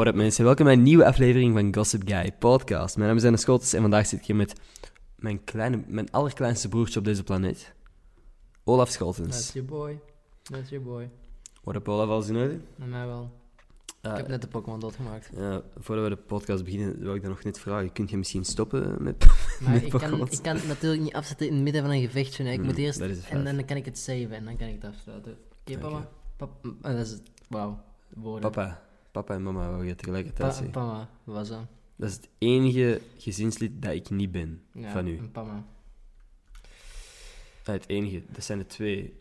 What up mensen, welkom bij een nieuwe aflevering van Gossip Guy Podcast. Mijn naam is Dennis Scholtes en vandaag zit ik hier met mijn, kleine, mijn allerkleinste broertje op deze planeet. Olaf Scholtens. That's your boy. That's your boy. What up Olaf, alles in orde? Met mij wel. Ah, ik heb net de Pokémon doodgemaakt. voordat we de podcast beginnen, wil ik dan nog net vragen. Kunt je misschien stoppen met... Maar met ik kan, Pokémons? ik kan het natuurlijk niet afzetten in het midden van een gevechtje. Ik Hmm, moet eerst... is een En dan kan ik het saven en dan kan ik het afsluiten. Oké, papa? Pap, ah, dat is. Wauw. Woorden. Papa. Papa en mama wil je tegelijkertijd zeggen. papa. Was dat? Dat is het enige gezinslid dat ik niet ben Ja, van u. een Papa. Ah, het enige, dat zijn de twee.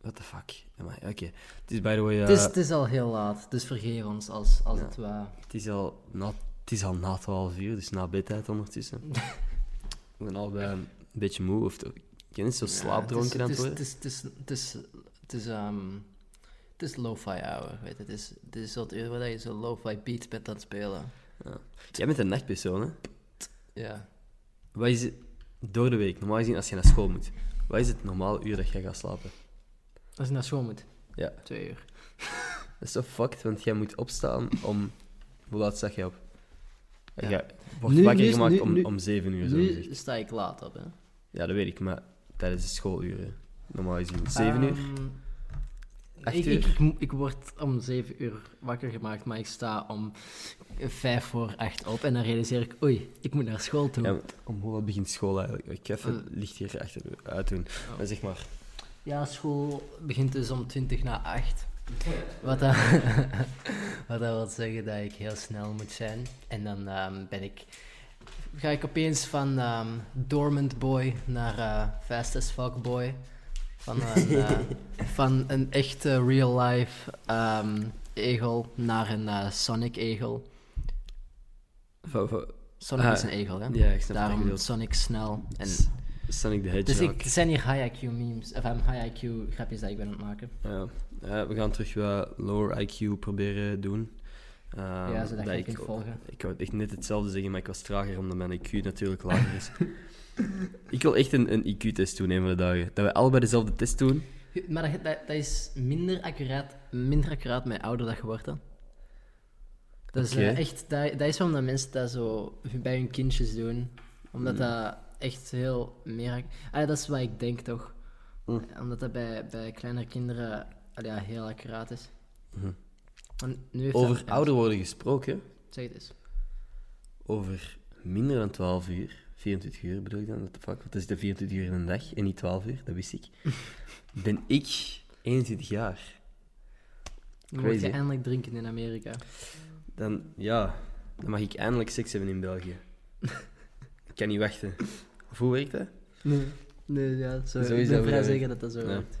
What the fuck? Oké, het is by the way... Het, is, het is al heel laat, dus vergeef ons als, als Ja. het waar. Het is al na, het is al na 12 uur, dus na bedtijd ondertussen. We zijn allebei een beetje moe, of ben niet zo slaapdronken aan het worden. Het is, het is, het is, het is, het is, ehm, het is lo-fi hour, weet je. Het is, het is zo'n uur waar je zo lo-fi beats bent aan het spelen. Jij bent een nachtpersoon, hè? Ja. Wat is het, door de week, normaal gezien als je naar school moet, wat is het normale uur dat jij gaat slapen? Als je naar school moet. Ja. Twee uur. Dat is zo fucked, want jij moet opstaan om... Hoe laat sta jij op? Ja. Jij wordt Nu- wakker nu gemaakt nu- om, nu- om 7 uur, zo Nu sta ik laat op, hè. Ja, dat weet ik, maar tijdens de schooluren. Normaal gezien 7 uur. Ik? Ik, ik, word om zeven uur wakker gemaakt, maar ik sta om vijf voor acht op. En dan realiseer ik, oei, ik moet naar school toe. Ja, Ja, om hoe begint school eigenlijk? Ik ga even Eh. licht hier achter uit doen. Oh. Maar zeg maar. school begint dus om twintig na acht. Wat dat, wat dat wil zeggen dat ik heel snel moet zijn. En dan ehm, ben ik, ga ik opeens van ehm, dormant boy naar eh, fast as fuck boy. Van een, eh, van een echte real life ehm egel naar een eh, Sonic egel. Van, van, Sonic Ah, is een egel, hè? ja, ik snap Daarom. Sonic snel. En, S- Sonic the dus Hedgehog. ik, het zijn hier high IQ memes, of um, high IQ grapjes dat ik ben aan het maken. Ja, we gaan terug wat lower IQ proberen doen. Ehm, Ja, zodat je ik, kunt volgen. Ik wou echt net hetzelfde zeggen, maar ik was trager omdat mijn IQ natuurlijk lager is. ik wil echt een, een IQ-test doen een van de dagen. Dat we allebei dezelfde test doen. Maar dat, dat, dat is minder accuraat, minder accuraat met ouder dat je wordt, hè. Dat is eh, Oké. echt, dat, dat is waarom dat mensen dat zo bij hun kindjes doen. Omdat Mm. dat echt heel meer... Ah, dat is wat ik denk, toch? Mm. Omdat dat bij, bij kleinere kinderen ja, heel accuraat is. Mhm. En nu heeft Over ouder worden gesproken, Zeg het eens. over minder dan 12 uur, 24 uur bedoel ik dan, what the fuck, want dat is de 24 uur in een dag en niet 12 uur, dat wist ik. ben ik 21 jaar. Dan moet je eindelijk drinken in Amerika. Dan, ja, dan mag ik eindelijk seks hebben in België. ik kan niet wachten. Of hoe werkt dat? Nee, nee ja, zo, Zo ik ben dat vrij zeker dat dat zo Ja. werkt.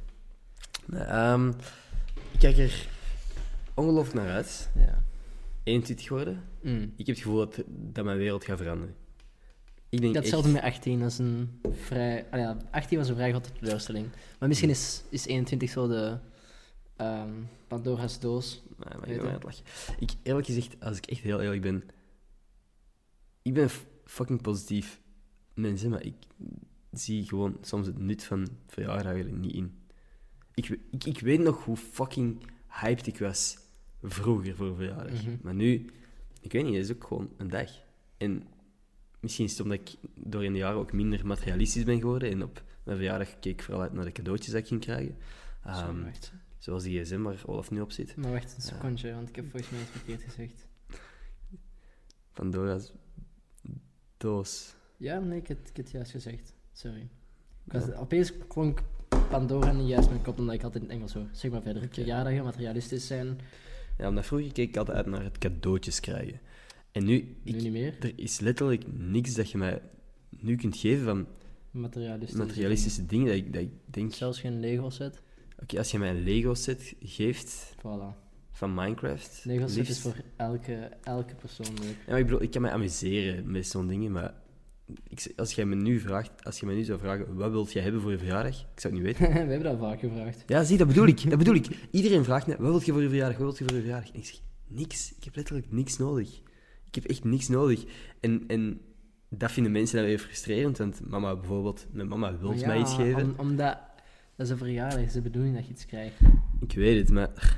Nee, ehm, ik kijk er ongelooflijk naar uit. Ja. 21 worden. Mm. Ik heb het gevoel dat, dat mijn wereld gaat veranderen. Ik denk echt... hetzelfde met 18, dat is een vrij... ah ja, 18 was een vrij grote teleurstelling. Maar misschien is, is 21 zo de ehm Pandora's doos. Nee, maar ik ben lachen. Ik, eerlijk gezegd, als ik echt heel eerlijk ben... Ik ben fucking positief mens, hè, maar ik zie gewoon soms het nut van verjaardagen er niet in. Ik, ik, ik weet nog hoe fucking hyped ik was vroeger voor verjaardag. Mhm. Maar nu, ik weet niet, het is ook gewoon een dag. En misschien is het omdat ik door in de jaren ook minder materialistisch ben geworden. En op mijn verjaardag keek ik vooral uit naar de cadeautjes dat ik ging krijgen. Ehm, wacht. zoals die gsm waar Olaf nu op zit. Maar wacht een Ja. secondje, want ik heb volgens mij iets verkeerd gezegd. Pandora's doos. Ja, nee, ik heb, ik heb het juist gezegd. Sorry. Ik Ja. was, Opeens klonk Pandora niet juist mijn kop, omdat ik altijd in het Engels hoor. Zeg maar verder. Verjaardagen, materialistisch zijn. Ja, omdat vroeger keek ik altijd uit naar het cadeautjes krijgen. En nu, Nu ik, niet meer. er is letterlijk niks dat je mij nu kunt geven van Materialistisch. materialistische dingen dat ik, dat ik denk... Oké, Zelfs geen Lego set. als je mij een Lego set geeft Voilà. van Minecraft... Lego set is voor elke, elke persoon leuk. Ja, maar ik bedoel, ik kan mij amuseren met zo'n dingen, maar... Ik, als jij me nu vraagt, als je mij nu zou vragen, wat wilt jij hebben voor je verjaardag? Ik zou het niet weten. We hebben dat vaak gevraagd. Ja, zie, dat bedoel ik. Dat bedoel ik. Iedereen vraagt me, wat wil je voor je verjaardag? Wat wil je voor je verjaardag? En ik zeg, niks. Ik heb letterlijk niks nodig. Ik heb echt niks nodig. En, en dat vinden mensen dan weer frustrerend, want mama bijvoorbeeld, mijn mama wil mij iets geven. om- omdat Dat is een verjaardag, dat is de bedoeling dat je iets krijgt. Ik weet het, maar...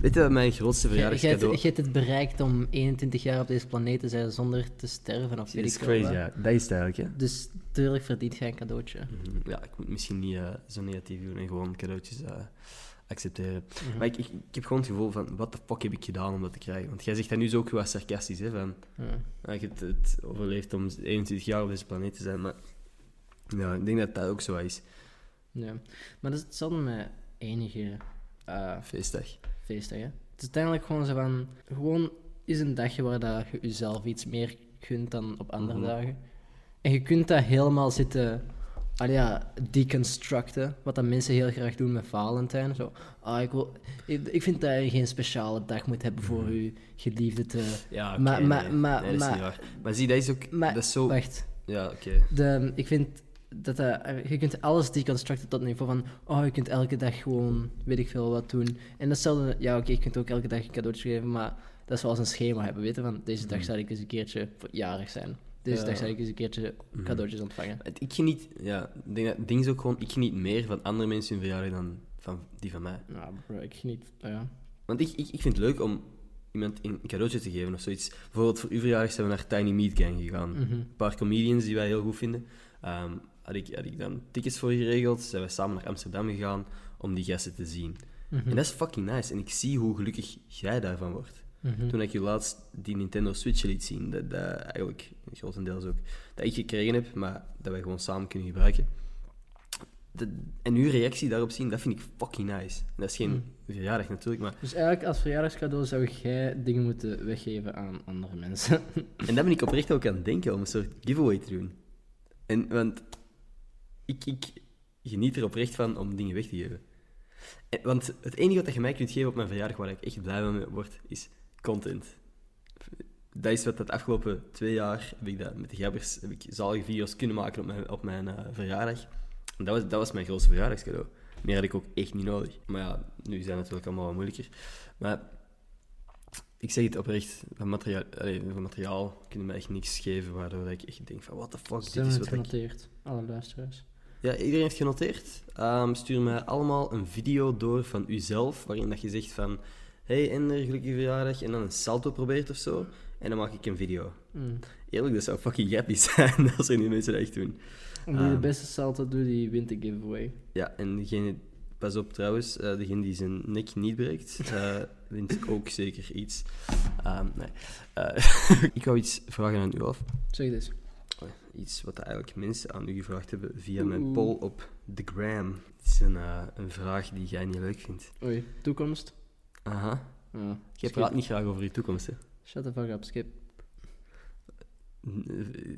Weet je wat mijn grootste je verjaardagscadeau... hebt je hebt het bereikt om 21 jaar op deze planeet te zijn zonder te sterven of Dat weet is ik crazy, ja. Dat is het eigenlijk, hè. Dus tuurlijk verdient jij een cadeautje. Mhm. Ja, ik moet misschien niet eh, zo negatief doen en gewoon cadeautjes eh, accepteren. Mhm. Maar ik, ik, ik heb gewoon het gevoel van, wat de fuck heb ik gedaan om dat te krijgen? Want jij zegt dat nu zo ook wat sarcastisch, hè, van... Ja. Ja, je hebt het overleefd om 21 jaar op deze planeet te zijn, maar... Ja, ik denk dat dat ook zo is. Ja. Maar dat is hetzelfde met enige eh, Feestdag. feestdag. Hè? Het is uiteindelijk gewoon zo van... Gewoon is een dagje waar dat je jezelf iets meer kunt dan op andere Mhm. dagen. En je kunt dat helemaal zitten... Ah ja, deconstructen. Wat dat mensen heel graag doen met Valentijn. Zo, ah, ik, wil, ik, ik vind dat je geen speciale dag moet hebben voor Mhm. je geliefde te... Ja, oké, Maar- maar- nee. maar- Nee, dat is maar- niet waar. Maar zie, dat is ook... Maar- dat is zo... Wacht. Ja, oké. De, ik vind dat, dat je kunt alles deconstructen tot niveau van, oh, je kunt elke dag gewoon, weet ik veel, wat doen. En datzelfde, ja, oké, je kunt ook elke dag een cadeautje geven, maar dat is zoals een schema hebben, weten van, deze dag Mhm. zal ik eens een keertje jarig zijn. Ja. dag zal ik eens een keertje Mhm. cadeautjes ontvangen. Ik geniet... Ja, denk ding is ook gewoon... Ik geniet meer van andere mensen hun verjaardag dan van die van mij. Bro, ik geniet, ja. Want ik, ik, ik vind het leuk om iemand een cadeautje te geven of zoiets. Bijvoorbeeld voor uw verjaardag zijn we naar Tiny Meat Gang gegaan. Mhm. Een paar comedians die wij heel goed vinden. Ehm, had, ik, had ik dan tickets voor geregeld. Zijn we samen naar Amsterdam gegaan om die gasten te zien. Mhm. En dat is fucking nice. En ik zie hoe gelukkig jij daarvan wordt. Mhm. Toen ik je laatst die Nintendo Switch liet zien, dat, dat eigenlijk grotendeels ook, dat ik gekregen heb, maar dat wij gewoon samen kunnen gebruiken. En uw reactie daarop zien, dat vind ik fucking nice. En dat is geen Mm. verjaardag natuurlijk, maar... Dus eigenlijk als verjaardagscadeau zou jij dingen moeten weggeven aan andere mensen. En daar ben ik oprecht ook aan het denken, om een soort giveaway te doen. En, want ik, ik geniet er oprecht van om dingen weg te geven. En, want het enige wat je mij kunt geven op mijn verjaardag, waar ik echt blij van word, is content. Dat is wat dat afgelopen twee jaar heb ik dat met de gabbers heb ik zalige video's kunnen maken op mijn, op mijn eh, verjaardag. En dat was, dat was mijn grootste verjaardagscadeau. Meer had ik ook echt niet nodig. Maar ja, nu zijn het natuurlijk allemaal wat moeilijker. Maar ik zeg het oprecht, van materiaal, allee, van materiaal kunnen me echt niks geven waardoor ik echt denk van, what the fuck, Ze dit is wat ik... genoteerd, alle luisteraars. Ja, iedereen heeft genoteerd. Ehm, stuur mij allemaal een video door van uzelf, waarin dat je zegt van, hey Ender, gelukkige verjaardag, en dan een salto probeert of zo, en dan maak ik een video. Mm. Eerlijk, dat zou fucking happy zijn als er nu mensen dat echt doen. En wie de Ehm. beste salto doet, die wint de giveaway. Ja, en degene, pas op trouwens, eh, degene die zijn nek niet breekt, eh wint ook zeker iets. Ehm, nee. Eh, ik wou iets vragen aan u af. Zeg dus. Iets wat eigenlijk mensen aan u gevraagd hebben via mijn poll op The Gram. Het is een, een vraag die jij niet leuk vindt. Oei, toekomst. Aha. Ja. Praat niet graag over je toekomst, hè? Shut the fuck up, skip.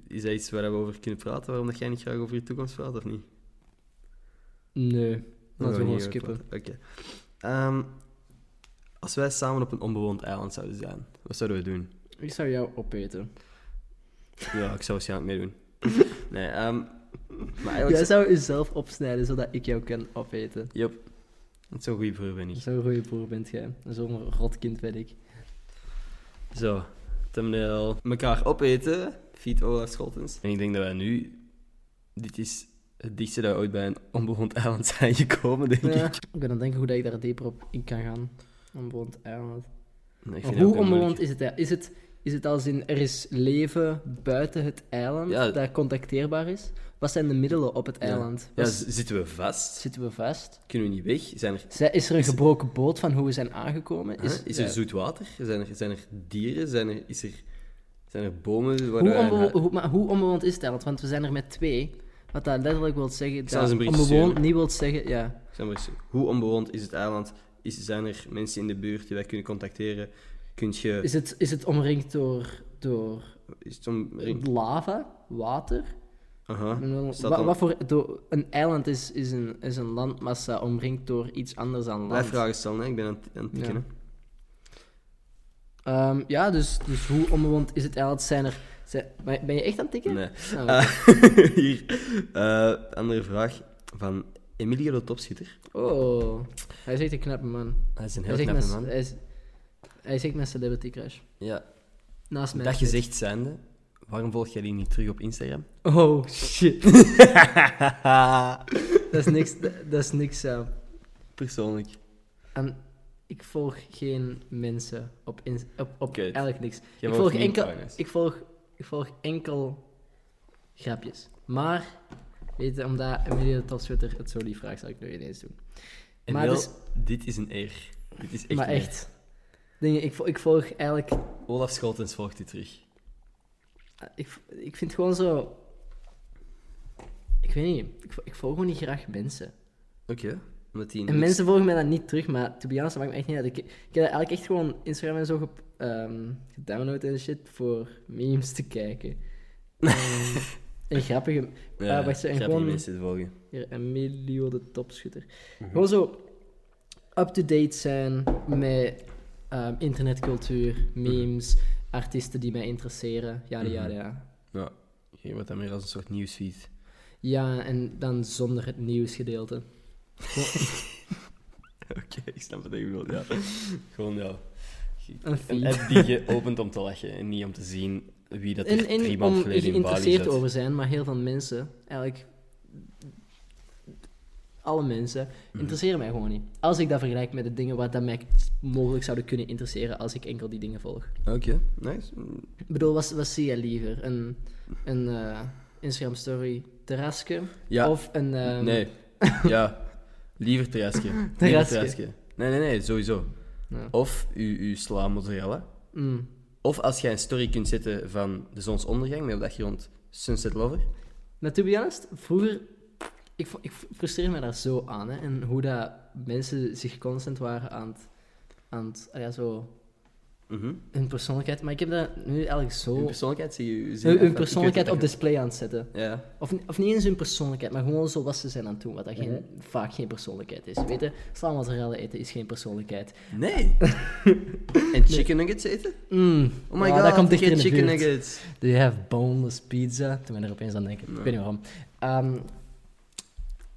Is dat iets waar we over kunnen praten, waarom dat jij niet graag over je toekomst praat, of niet? Nee, laten we gewoon skippen. Oké. Ehm, als wij samen op een onbewoond eiland zouden zijn, wat zouden we doen? Ik zou jou opeten. Ja, ik zou waarschijnlijk meedoen. Nee, ehm maar eigenlijk... Jij zou jezelf opsnijden zodat ik jou kan opeten. Yep. Zo'n goede broer ben ik. Zo'n goede broer bent jij. Zo'n rotkind ben ik. Zo, thumbnail. Mekaar opeten. Feed Olaf Scholtens. En ik denk dat wij nu... Dit is het dichtste dat we ooit bij een onbewoond eiland zijn gekomen, denk Ja, ik. ik ben aan het denken hoe dat ik daar dieper op in kan gaan. Onbewoond eiland. Nee, Maar hoe onbewoond is het? Is het, is het als in, er is leven buiten het eiland Ja. dat contacteerbaar is? Wat zijn de middelen op het eiland? Ja, zitten we vast? Zitten we vast? Kunnen we niet weg? Zijn er, Zij- Is er een gebroken boot van hoe we zijn aangekomen? is, is er ja. zoet water? Zijn er, zijn er dieren? Zijn er, is er, zijn er bomen? Waar hoe, wij een onbewo- hu- hoe, maar hoe onbewoond is het eiland? Want we zijn er met twee. Wat dat letterlijk wil zeggen... Dat onbewoond niet wil zeggen... Ja. Hoe onbewoond is het eiland? Is, zijn er mensen in de buurt die wij kunnen contacteren? Kun je... Is, het, is het omringd door, door Is het lava, water? Aha. Wat, dan- wat voor, een eiland is, is, een, is een landmassa omringd door iets anders dan land. Wij vragen stellen, hè. ik ben aan, het- aan het tikken. Ja. Ehm, ja, dus, dus hoe onbewoond is het eiland? Zijn er... Zijn, ben je echt aan het tikken? Nee. Ah. Eh, hier. Andere vraag van Emilio de Topschutter. Oh, hij is echt een knappe man. Hij is een heel knappe man. hij is, hij is echt mijn celebrity crush. Ja. Naast mij. Dat gezegd zijnde, waarom volg jij die niet terug op Instagram? Oh, shit. dat is niks, dat, dat is niks eh, Persoonlijk. En ik volg geen mensen op, ins- op, op eigenlijk niks. Jij ik, volg enkel, ik, volg, ik volg enkel grapjes. Maar, weet je, omdat Emilio de Topschutter het zo lief vraagt, zal ik nu ineens doen. En Maar wel, dus- dit is een eer. Dit is echt maar echt, dingen, ik, ik volg eigenlijk... Olaf Scholtens volgt u terug. Ik, ik vind gewoon zo... Ik weet niet, ik, ik volg gewoon niet graag mensen. Oké. Omdat die En niks- mensen volgen mij dan niet terug, maar to be honest, dat maakt me echt niet uit. Ik, ik heb eigenlijk echt gewoon Instagram en zo gep- ehm, gedownload en shit voor memes te kijken. en, en grappige... Ja, ah, wacht, en grappige gewoon- mensen te volgen. Hier, Emilio de topschutter. Mhm. Gewoon zo up-to-date zijn met ehm, internetcultuur, memes, artiesten die mij interesseren. Ja, ja, Mhm. ja. Ja, je wordt dan meer als een soort nieuwsfeed. Ja, en dan zonder het nieuwsgedeelte. Oké, ik snap wat je bedoelt, ja. Gewoon, ja. Een app die je opent om te lachen en niet om te zien wie dat er En, drie en maanden om geleden in Bali geïnteresseerd zat. over zijn, maar heel veel mensen, eigenlijk alle mensen, Mhm. interesseren mij gewoon niet. Als ik dat vergelijk met de dingen waar dat mij mogelijk zouden kunnen interesseren als ik enkel die dingen volg. Oké, nice. Ik bedoel, wat, wat zie jij liever? Een, een eh, Instagram story terrasje? Ja, Of een... ehm, nee. Ja, liever terrasje. Terrasje. terrasje. Nee, nee, nee, sowieso. ja. Of uw, uw sla mozzarella. Mm. Of als jij een story kunt zetten van de zonsondergang met op de achtergrond Sunset Lover. Maar to be honest, vroeger... Ik, ik frustreer me daar zo aan, hè. En hoe dat mensen zich constant waren aan het... Aan het ah ja, zo... Mhm. Hun persoonlijkheid. Maar ik heb dat nu eigenlijk zo... Uw persoonlijkheid zie je... zie hun, hun persoonlijkheid op display aan het zetten. Ja. Of, of niet eens hun persoonlijkheid, maar gewoon zo wat ze zijn aan het doen. Wat dat geen, Mhm. vaak geen persoonlijkheid is. Weet je, sla mozzarella eten is geen persoonlijkheid. Nee. en chicken nuggets eten? Mm. Oh my god, dat komt dichter in de chicken buurt. nuggets. Do you have boneless pizza? Toen ben ik er opeens aan denken. Nee. Ik weet niet waarom. Ehm,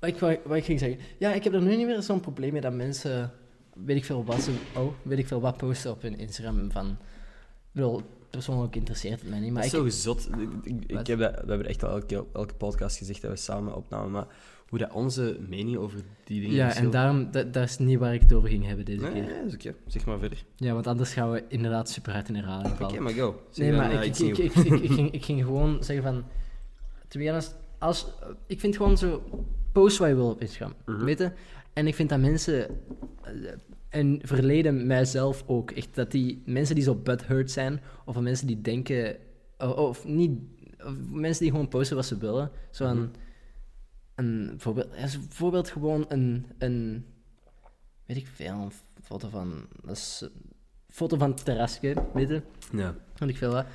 wat, ik, wat ik ging zeggen. Ja, ik heb er nu niet meer zo'n probleem mee dat mensen, weet ik veel wat, ze, oh, weet ik veel wat posten op hun Instagram van, ik bedoel, persoonlijk interesseert het mij niet, maar dat ik, is zo. Ik, ik, ik Wat? heb dat, we hebben echt al elke, elke podcast gezegd dat we samen opnamen, maar hoe dat onze mening over die dingen ja, en daarom, dat, dat is niet waar ik het over ging hebben deze Nee, keer. nee, dat is oké. Zeg maar verder. Ja, want anders gaan we inderdaad super hard in herhaling Oké, maar go. Zeg Nee, maar ik, ik, ik, ik, ik, ik ging, ik ging gewoon zeggen van... To be honest, als, ik vind gewoon zo... Post wat je wil op Instagram, Mhm. weet je? En ik vind dat mensen... eh, En verleden mijzelf ook. Echt dat die mensen die zo butthurt zijn... Of mensen die denken... Of, of niet... Of mensen die gewoon posten wat ze willen. Zo Mhm. een... Een voorbeeld... ja, zo bijvoorbeeld gewoon een... een weet ik veel, een foto van... dat is foto van het terrasje, weet je? Ja. Want ik veel wat.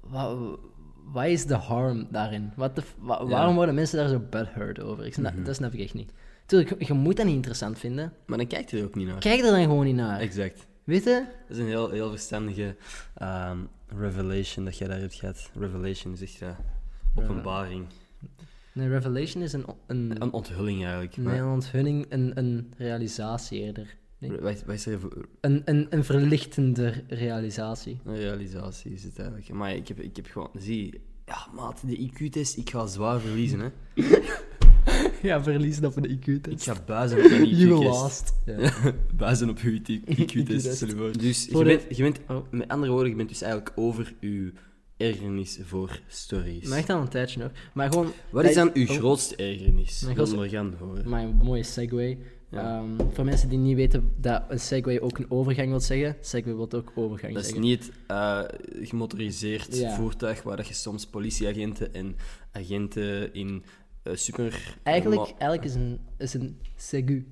Wat, wat is de harm daarin? Wat de, f- wa- Ja. Waarom worden mensen daar zo butthurt over? Ik snap, Mhm. Dat snap ik echt niet. Tuurlijk, je, je moet dat niet interessant vinden. Maar dan kijkt hij er ook niet naar. Kijk er dan gewoon niet naar. Exact. Weet je? Dat is een heel, heel verstandige ehm, revelation dat jij daar hebt gehad. Revelation, zeg je dat? Openbaring. Een revelation is een, een, Een onthulling eigenlijk. nee, een onthulling, een, een realisatie eerder. Nee. Wat, wat is er voor Een, een, een verlichtende realisatie. een realisatie is het eigenlijk? Maar ik heb, ik heb gewoon... Zie, ja maat, de IQ-test, ik ga zwaar verliezen, hè. Ja, verliezen op een Ik IQ-test. ga buizen op You IQ-test. lost. Ja. buizen op uw IQ-test, voor. Dus Voor je de- bent, je bent, Oh. met andere woorden, je bent dus eigenlijk over uw ergernis voor stories. Maar echt al een tijdje nog. Maar gewoon... Wat is dan uw oh, grootste ergernis? Mijn grootste- gaan horen. Mijn mooie segue. Ja. Ehm, voor mensen die niet weten dat een segway ook een overgang wil zeggen, segway wil ook overgang Dat is zeggen. niet eh gemotoriseerd Ja. voertuig waar dat je soms politieagenten en agenten in eh, super... Eigenlijk, eigenlijk is een, is een segu.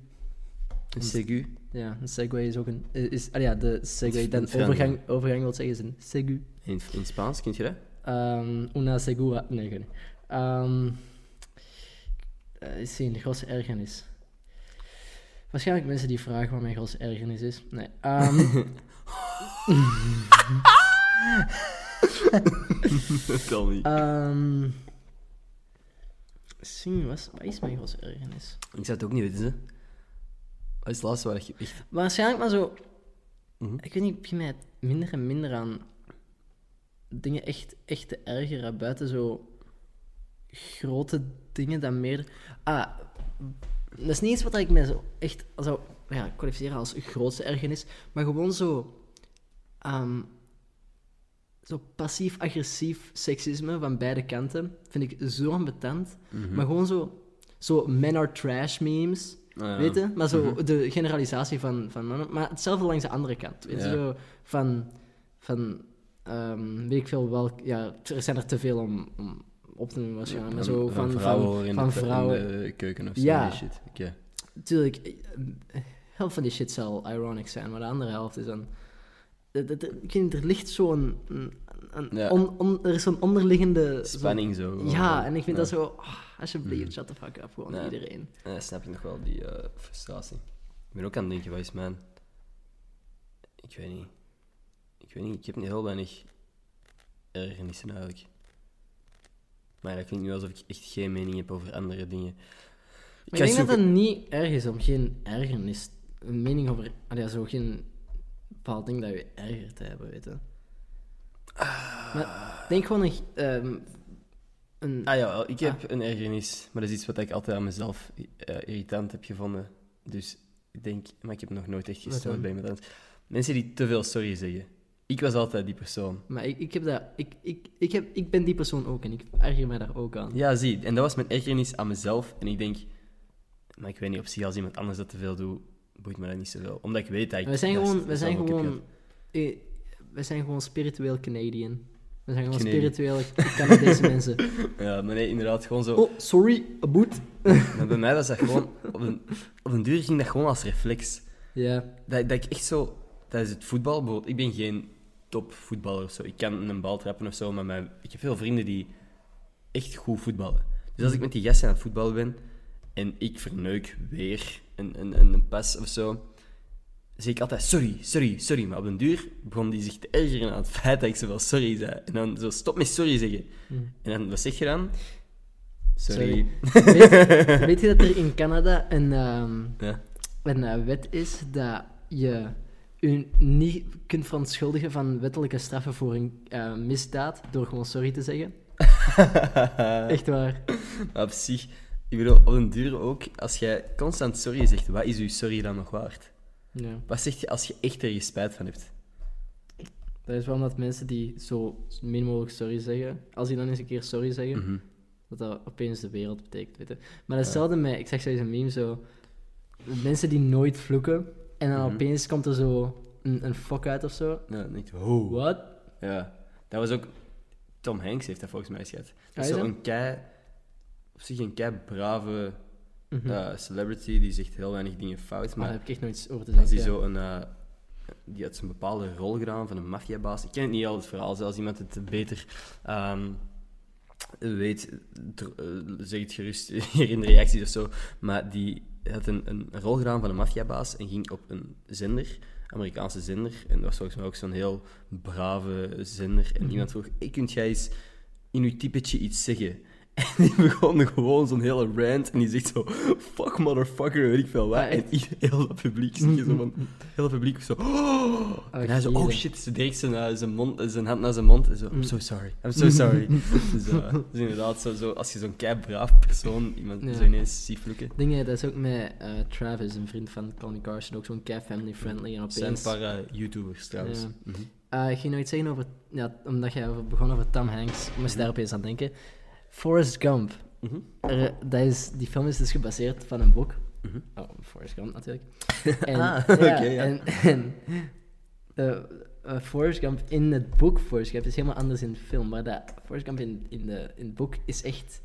een segu. Ja, een segway is ook een... Is, ah ja, de segway dan overgang, overgang wil zeggen is een segu. In, in Spaans, kent je dat? Ehm, una segura... Nee, ik weet niet. Ehm, eh, is een grootste ergernis. Waarschijnlijk mensen die vragen wat mijn grootste ergernis is. Nee. ehm, Tel niet. ehm, zien, wat is, wat is mijn grootste ergernis? Ik zou het ook niet weten, ze. Wat is het laatste waar je echt... Waarschijnlijk maar zo... Mhm. Ik weet niet, ik begin mij minder en minder aan dingen echt, echt te ergeren. Buiten zo grote dingen dan meer... Ah, Dat is niet eens wat ik mij zo echt zou ja, kwalificeren als grootste ergernis, maar gewoon zo. ehm, zo passief-agressief seksisme van beide kanten vind ik zo ambetant. Mhm. Maar gewoon zo. Zo men are trash memes. Ah, ja. Weet je? Maar zo Mhm. de generalisatie van, van mannen. Maar hetzelfde langs de andere kant. Weet je? Ja. Zo van. van ehm, weet ik veel welk. Ja, er zijn er te veel om, om op te noemen waarschijnlijk. Maar zo van. vrouwen van, in, van de, in de keuken of zo. Ja. die shit. Tuurlijk, eh, helft van die shit zal ironic zijn, maar de andere helft is dan. Er, er, er- er ligt zo'n. Ja. er is zo'n onderliggende. Spanning zo. Ja, en ik vind Ja. dat zo. ah, alsjeblieft, Mhm. shut the fuck up, gewoon iedereen. Ja, snap ik nog wel, die eh, frustratie. Ik ben ook aan het denken, wat is mijn... Ik weet niet. Ik weet niet, ik heb niet heel weinig ergernissen eigenlijk. Maar dat klinkt nu alsof ik echt geen mening heb over andere dingen. Maar ik denk dat het niet erg is om geen ergernis, een mening over, ah ja, zo geen bepaald ding dat je ergert te hebben, weet je. Maar denk gewoon een, ehm, een Ah ja, ik heb een ergernis, maar dat is iets wat ik altijd aan mezelf eh, irritant heb gevonden. Dus ik denk, maar ik heb nog nooit echt gestoord dan? bij iemand anders. Mensen die te veel sorry zeggen. Ik was altijd die persoon. maar ik, ik heb dat, ik, ik, ik, heb, ik ben die persoon ook en ik erger mij daar ook aan. Ja, zie, en dat was mijn ergernis aan mezelf. En ik denk, maar ik weet niet, op zich als iemand anders dat te veel doet, boeit me dat niet zoveel. Omdat ik weet dat ik... We zijn dat- gewoon, dat we zijn gewoon, eh, we zijn gewoon spiritueel Canadian. We zijn gewoon Canadian. spiritueel Canadese mensen. Ja, maar nee, inderdaad, gewoon zo... Oh, sorry, boet. Maar bij mij was dat gewoon... Op een, op een duur ging dat gewoon als reflex. Ja, Dat, dat ik echt zo... Tijdens het voetbal, bijvoorbeeld, ik ben geen topvoetballer of zo. Ik kan een bal trappen of zo, maar mijn, ik heb veel vrienden die echt goed voetballen. Dus als ik met die gasten aan het voetballen ben en ik verneuk weer een, een, een, een pas of zo, zeg ik altijd sorry, sorry, sorry. Maar op een duur begon die zich te ergeren aan het feit dat ik zoveel sorry zei. En dan zo, stop met sorry zeggen. Hm. En dan, wat zeg je dan? Sorry. weet, weet je dat er in Canada een, ehm, Ja. een eh, wet is dat je je niet kunt verontschuldigen van wettelijke straffen voor een eh, misdaad door gewoon sorry te zeggen? Echt waar. Maar op zich, ik bedoel, op een duur ook, als jij constant sorry zegt, wat is uw sorry dan nog waard? Ja. Wat zeg je als je echt ergens spijt van hebt? Dat is wel omdat mensen die zo min mogelijk sorry zeggen, als die dan eens een keer sorry zeggen, Mhm. dat dat opeens de wereld betekent, weet je. Maar hetzelfde met, ik zag zoiets een meme zo, mensen die nooit vloeken, en dan Mhm. opeens komt er zo een, een fuck uit of zo. Denk je, oh. Wat? Ja, dat was ook... Tom Hanks heeft dat volgens mij gehad. Dat Ah, is is zo dat? een kei... Op zich een kei brave Mhm. eh, celebrity, die zegt heel weinig dingen fout, Maar daar heb ik echt nooit iets over te als zeggen. hij zo een... eh, die had zo'n bepaalde rol gedaan van een maffiabaas. Ik ken het niet al het verhaal, zelfs iemand het beter ehm, weet, eh, zeg het gerust hier in de reacties of zo. Maar die had een, een rol gedaan van een maffiabaas en ging op een zender, Amerikaanse zender. En dat was volgens mij ook zo'n heel brave zender. En Mhm. iemand vroeg, hey, kunt jij eens in uw typetje iets zeggen? En die begon gewoon zo'n hele rant en die zegt zo, fuck motherfucker, weet ik veel wat. Ah, en heel dat publiek zie je zo van, heel het publiek zo, oh. En hij zo, oh shit, ze deed zijn, eh, zijn, mond, zijn hand naar zijn mond en zo, I'm Mm. so sorry, I'm so sorry. dus, eh, dus inderdaad, zo, zo, als je zo'n kei braaf persoon iemand Ja. zo ineens ziet vloeken. Dingen, dat is ook met eh, Travis, een vriend van Tony Carson, ook zo'n kei family friendly. En zijn opeens... een paar eh, YouTubers trouwens. Ja. Ik ging nog iets zeggen over, ja, omdat jij begon over Tom Hanks, moest Mhm. daar opeens aan denken. Forrest Gump, Mhm. er, dat is, die film is dus gebaseerd van een boek. Mhm. Oh, Forrest Gump natuurlijk. En, Ah, oké, ja. En, en eh, eh, Forrest Gump in het boek Forrest Gump is helemaal anders in de film, maar dat Forrest Gump in, in, de, in het boek is echt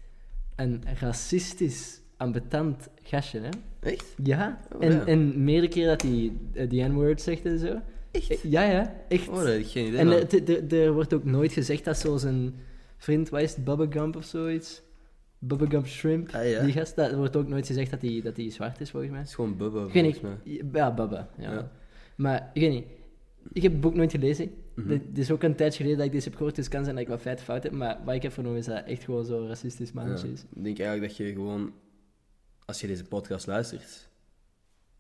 een racistisch, ambetant gastje, hè? Echt? Ja, Oh, en, ja. en meerdere keren dat hij eh, die N-word zegt en zo. Echt? Ja, ja, echt. Oh, daar heb ik geen idee En eh, er wordt ook nooit gezegd dat zo zijn vriend, wat is het, Bubba Gump of zoiets? Bubba Gump Shrimp, Ah, ja. die gast, dat wordt ook nooit gezegd dat hij dat hij zwart is, volgens mij. Het is gewoon Bubba, Ik volgens mij. ja, Bubba, ja. Ja. Maar, ik weet niet, ik heb het boek nooit gelezen. Mhm. Dit dit is ook een tijdje geleden dat ik deze heb gehoord, dus het kan zijn dat ik wat feiten fout heb, maar wat ik heb vernomen is dat echt gewoon zo racistisch mannetje is. Ik denk eigenlijk dat je gewoon, als je deze podcast luistert,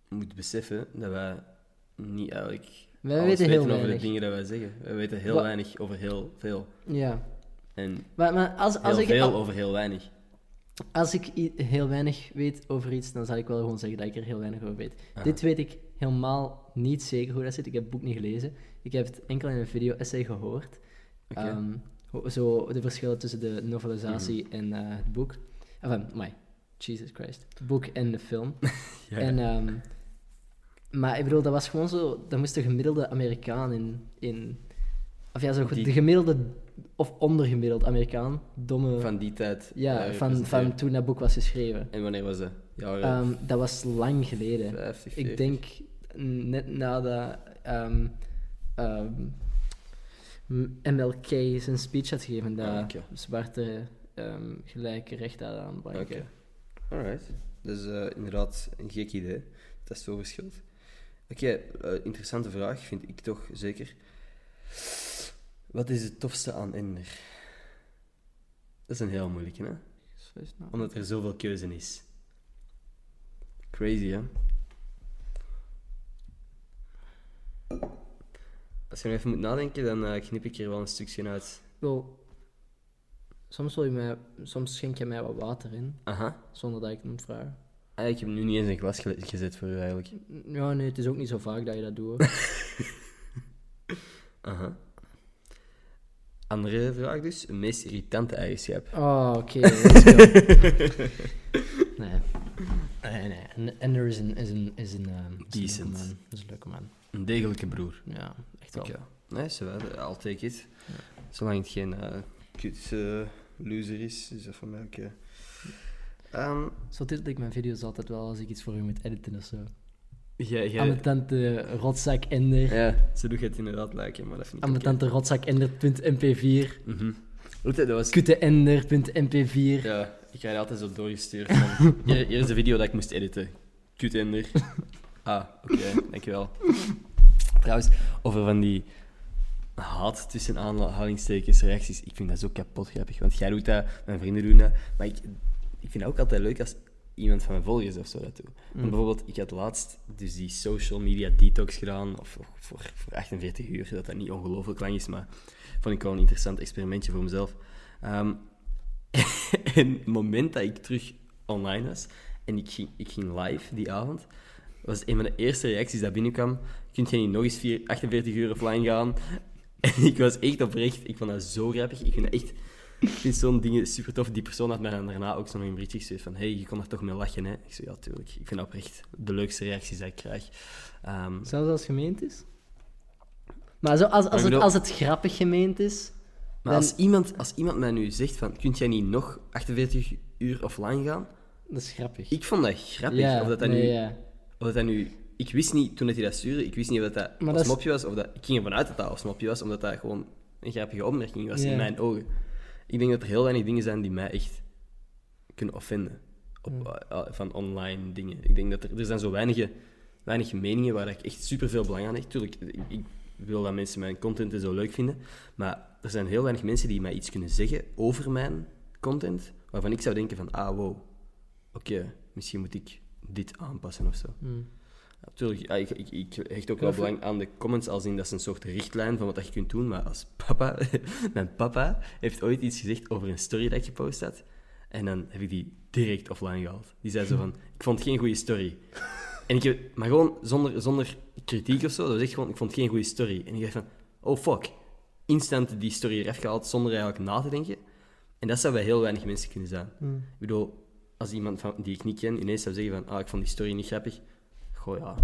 moet beseffen dat wij niet eigenlijk Wij alles weten heel over de dingen dat wij zeggen. Wij weten heel Wa- weinig over heel veel. Ja. En Maar, maar als, als heel ik... veel over heel weinig. als ik heel weinig weet over iets, dan zal ik wel gewoon zeggen dat ik er heel weinig over weet. Aha. Dit weet ik helemaal niet zeker hoe dat zit. Ik heb het boek niet gelezen. Ik heb het enkel in een video-essay gehoord. Oké. Ehm, zo de verschillen tussen de novelisatie Mhm. en eh, het boek. Enfin, my, Jesus Christ. Het boek en de film. Ja. En, ehm, maar ik bedoel, dat was gewoon zo... Dat moest de gemiddelde Amerikaan in... in of ja, zo Die- de gemiddelde of ondergemiddeld Amerikaan. Domme... Van die tijd. ja, van, van toen dat boek was geschreven. En wanneer was dat? Jaren Ehm, dat was lang geleden. 50, Ik 40? denk net nadat ehm, ehm, M- MLK zijn speech had gegeven, dat Ah, zwarte ehm, gelijke rechten hadden aan Oké. Alright. Dat is eh, inderdaad een gek idee. Dat is zo verschilt. Oké, eh, interessante vraag, vind ik toch zeker. Wat is het tofste aan Ender? Dat is een heel moeilijke, hè? Omdat er zoveel keuze is. Crazy, hè? Als je nog even moet nadenken, dan eh, knip ik er wel een stukje uit. Wel, soms, wil je mij, soms schenk je mij wat water in, Aha. zonder dat ik het moet vragen. Ah, ik heb nu niet eens een glas gezet voor u eigenlijk. Ja, nee, het is ook niet zo vaak dat je dat doet. Aha. Andere vraag dus. Een meest irritante eigenschap. Oh, oké, let's go. nee. Nee, nee. En, en er is een, is een, is een, ehm, is een Decent. man. Dat is een leuke man. Een degelijke broer. Ja, echt wel. Oké. Nee, zo wel. I'll take it. Zolang het geen eh kut eh, loser is, is dat voor mij oké. Ehm, Zo titel ik mijn video's altijd wel als ik iets voor u moet editen of zo. Jij, jij- Ametante rotzak ender. Ja, zo doe je het inderdaad lijken, maar dat vind ik oké. Ametante rotzak ender.mp4. Mhm. Weet je, dat was... Kutteender.mp4. Ja, ik krijg altijd zo doorgestuurd van... hier, is de video dat ik moest editen. Kutender. Ah, oké, dankjewel. Trouwens, over van die haat tussen aanhalingstekens reacties. Ik vind dat zo kapot grappig. Want jij doet dat, mijn vrienden doen dat. Maar ik, ik vind het ook altijd leuk als iemand van mijn volgers of zo dat doet. Want bijvoorbeeld, ik had laatst dus die social media detox gedaan. Of, of voor, voor 48 uur, dat dat niet ongelooflijk lang is. Maar vond ik wel een interessant experimentje voor mezelf. Ehm, en het moment dat ik terug online was en ik ging, ik ging live die avond, was een van de eerste reacties dat binnenkwam. Kunt je niet nog eens vier, 48 uur offline gaan? En ik was echt oprecht, ik vond dat zo grappig. Ik vind dat echt, ik vind zo'n dingen super tof. Die persoon had mij dan daarna ook zo nog een berichtje gestuurd van hey, je kon er toch mee lachen, hè? Ik zei, ja, tuurlijk. Ik vind dat oprecht de leukste reacties die ik krijg. Ehm, Zelfs als gemeend is? Maar zo, als, als, het, als het grappig gemeend is... maar als iemand, als iemand mij nu zegt van, kunt jij niet nog 48 uur offline gaan? Dat is grappig. Ik vond dat grappig. ja, of dat, dat nee, nu, ja. of dat dat nu... Ik wist niet, toen dat hij dat stuurde, ik wist niet of dat, dat is- mopje was, of dat... Ik ging ervan uit dat dat een mopje was, omdat dat gewoon een grappige opmerking was Ja. in mijn ogen. Ik denk dat er heel weinig dingen zijn die mij echt kunnen offenden. Op, eh, van online dingen. Ik denk dat er... Er zijn zo weinige, weinig meningen waar ik echt superveel belang aan hecht. Tuurlijk, ik, ik wil dat mensen mijn content en zo leuk vinden, maar er zijn heel weinig mensen die mij iets kunnen zeggen over mijn content, waarvan ik zou denken van, ah, wow, oké, misschien moet ik dit aanpassen of zo. Hmm. Natuurlijk, ik, ik, ik hecht ook wel belang aan de comments, als in dat is een soort richtlijn van wat dat je kunt doen. Maar als papa, mijn papa heeft ooit iets gezegd over een story dat ik gepost had. En dan heb ik die direct offline gehaald. Die zei zo van, ik vond geen goede story. En ik heb, maar gewoon zonder, zonder kritiek of zo, dat was echt gewoon, ik vond geen goede story. En ik dacht van, oh fuck. Instant die story eraf gehaald zonder eigenlijk na te denken. En dat zou bij heel weinig mensen kunnen zijn. Hmm. Ik bedoel, als iemand van, die ik niet ken ineens zou zeggen van, ah, ik vond die story niet grappig. Goh, ja,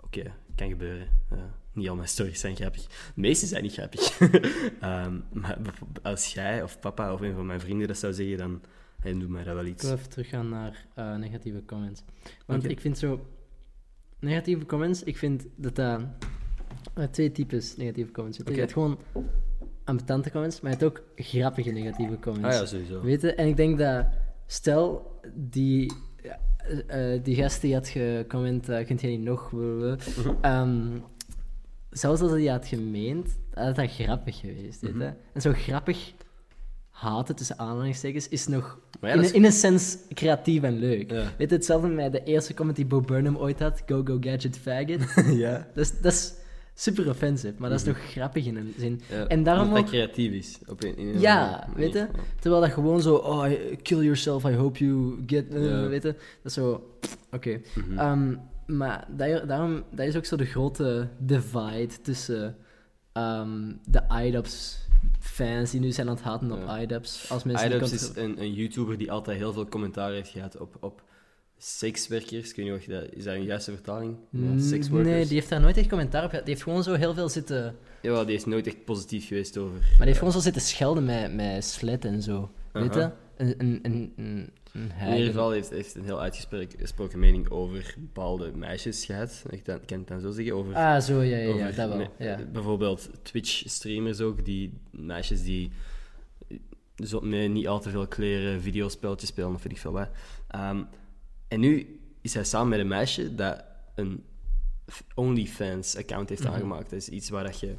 oké, kan gebeuren. Ja, niet al mijn stories zijn grappig. De meeste zijn niet grappig. Ehm, maar als jij of papa of een van mijn vrienden dat zou zeggen, dan hey, doet mij dat wel Ik iets. wil even teruggaan naar eh, negatieve comments. Want ik vind zo... Negatieve comments, ik vind dat dat... eh, twee types negatieve comments. zitten. Je hebt gewoon ambetante comments, maar je hebt ook grappige negatieve comments. Ah ja, sowieso. Weet je? En ik denk dat... Stel, die... ja, eh, eh, die gast die had gecomment, eh, kunt je niet nog... Ehm, zelfs als hij die had gemeend, had dat grappig geweest. Weet je? Mhm. En zo grappig haten, tussen aanhalingstekens, is nog ja, in, is- in een sens creatief en leuk. Ja. Weet je, hetzelfde met de eerste comment die Bo Burnham ooit had, Go Go Gadget Faggot. ja. dat, is, dat is super offensive, maar dat is Mhm. toch grappig in een zin. Ja, En daarom dat ook- creatief is. Op een, in een Ja, weet je? Terwijl dat gewoon zo, oh, kill yourself, I hope you get, eh, Ja. weet je? Dat is zo, oké. Mhm. Ehm, maar daar, daarom, dat is ook zo de grote divide tussen ehm, de IDUBS fans die nu zijn aan het haten op Ja. IDUBS. Als mensen is een, een YouTuber die altijd heel veel commentaar heeft gehad op, op sekswerkers. Ik weet niet of je dat... Is dat een juiste vertaling? Ja, Mm, seksworkers. Nee, die heeft daar nooit echt commentaar op gehad. Die heeft gewoon zo heel veel zitten... Jawel, die is nooit echt positief geweest over... Maar die heeft gewoon zo zitten schelden met, met slet en zo. Weet je? Een, een, een, In ieder geval heeft heeft een heel uitgesproken mening over bepaalde meisjes gehad. Ik kan kan het dan zo zeggen. Over, Ah, zo, ja, ja, ja, dat wel. Ja. Bijvoorbeeld Twitch-streamers ook, die meisjes die zo, met niet al te veel kleren videospelletjes spelen of weet ik veel wat. En nu is hij samen met een meisje dat een OnlyFans-account heeft Mhm. aangemaakt. Dat is iets waar dat je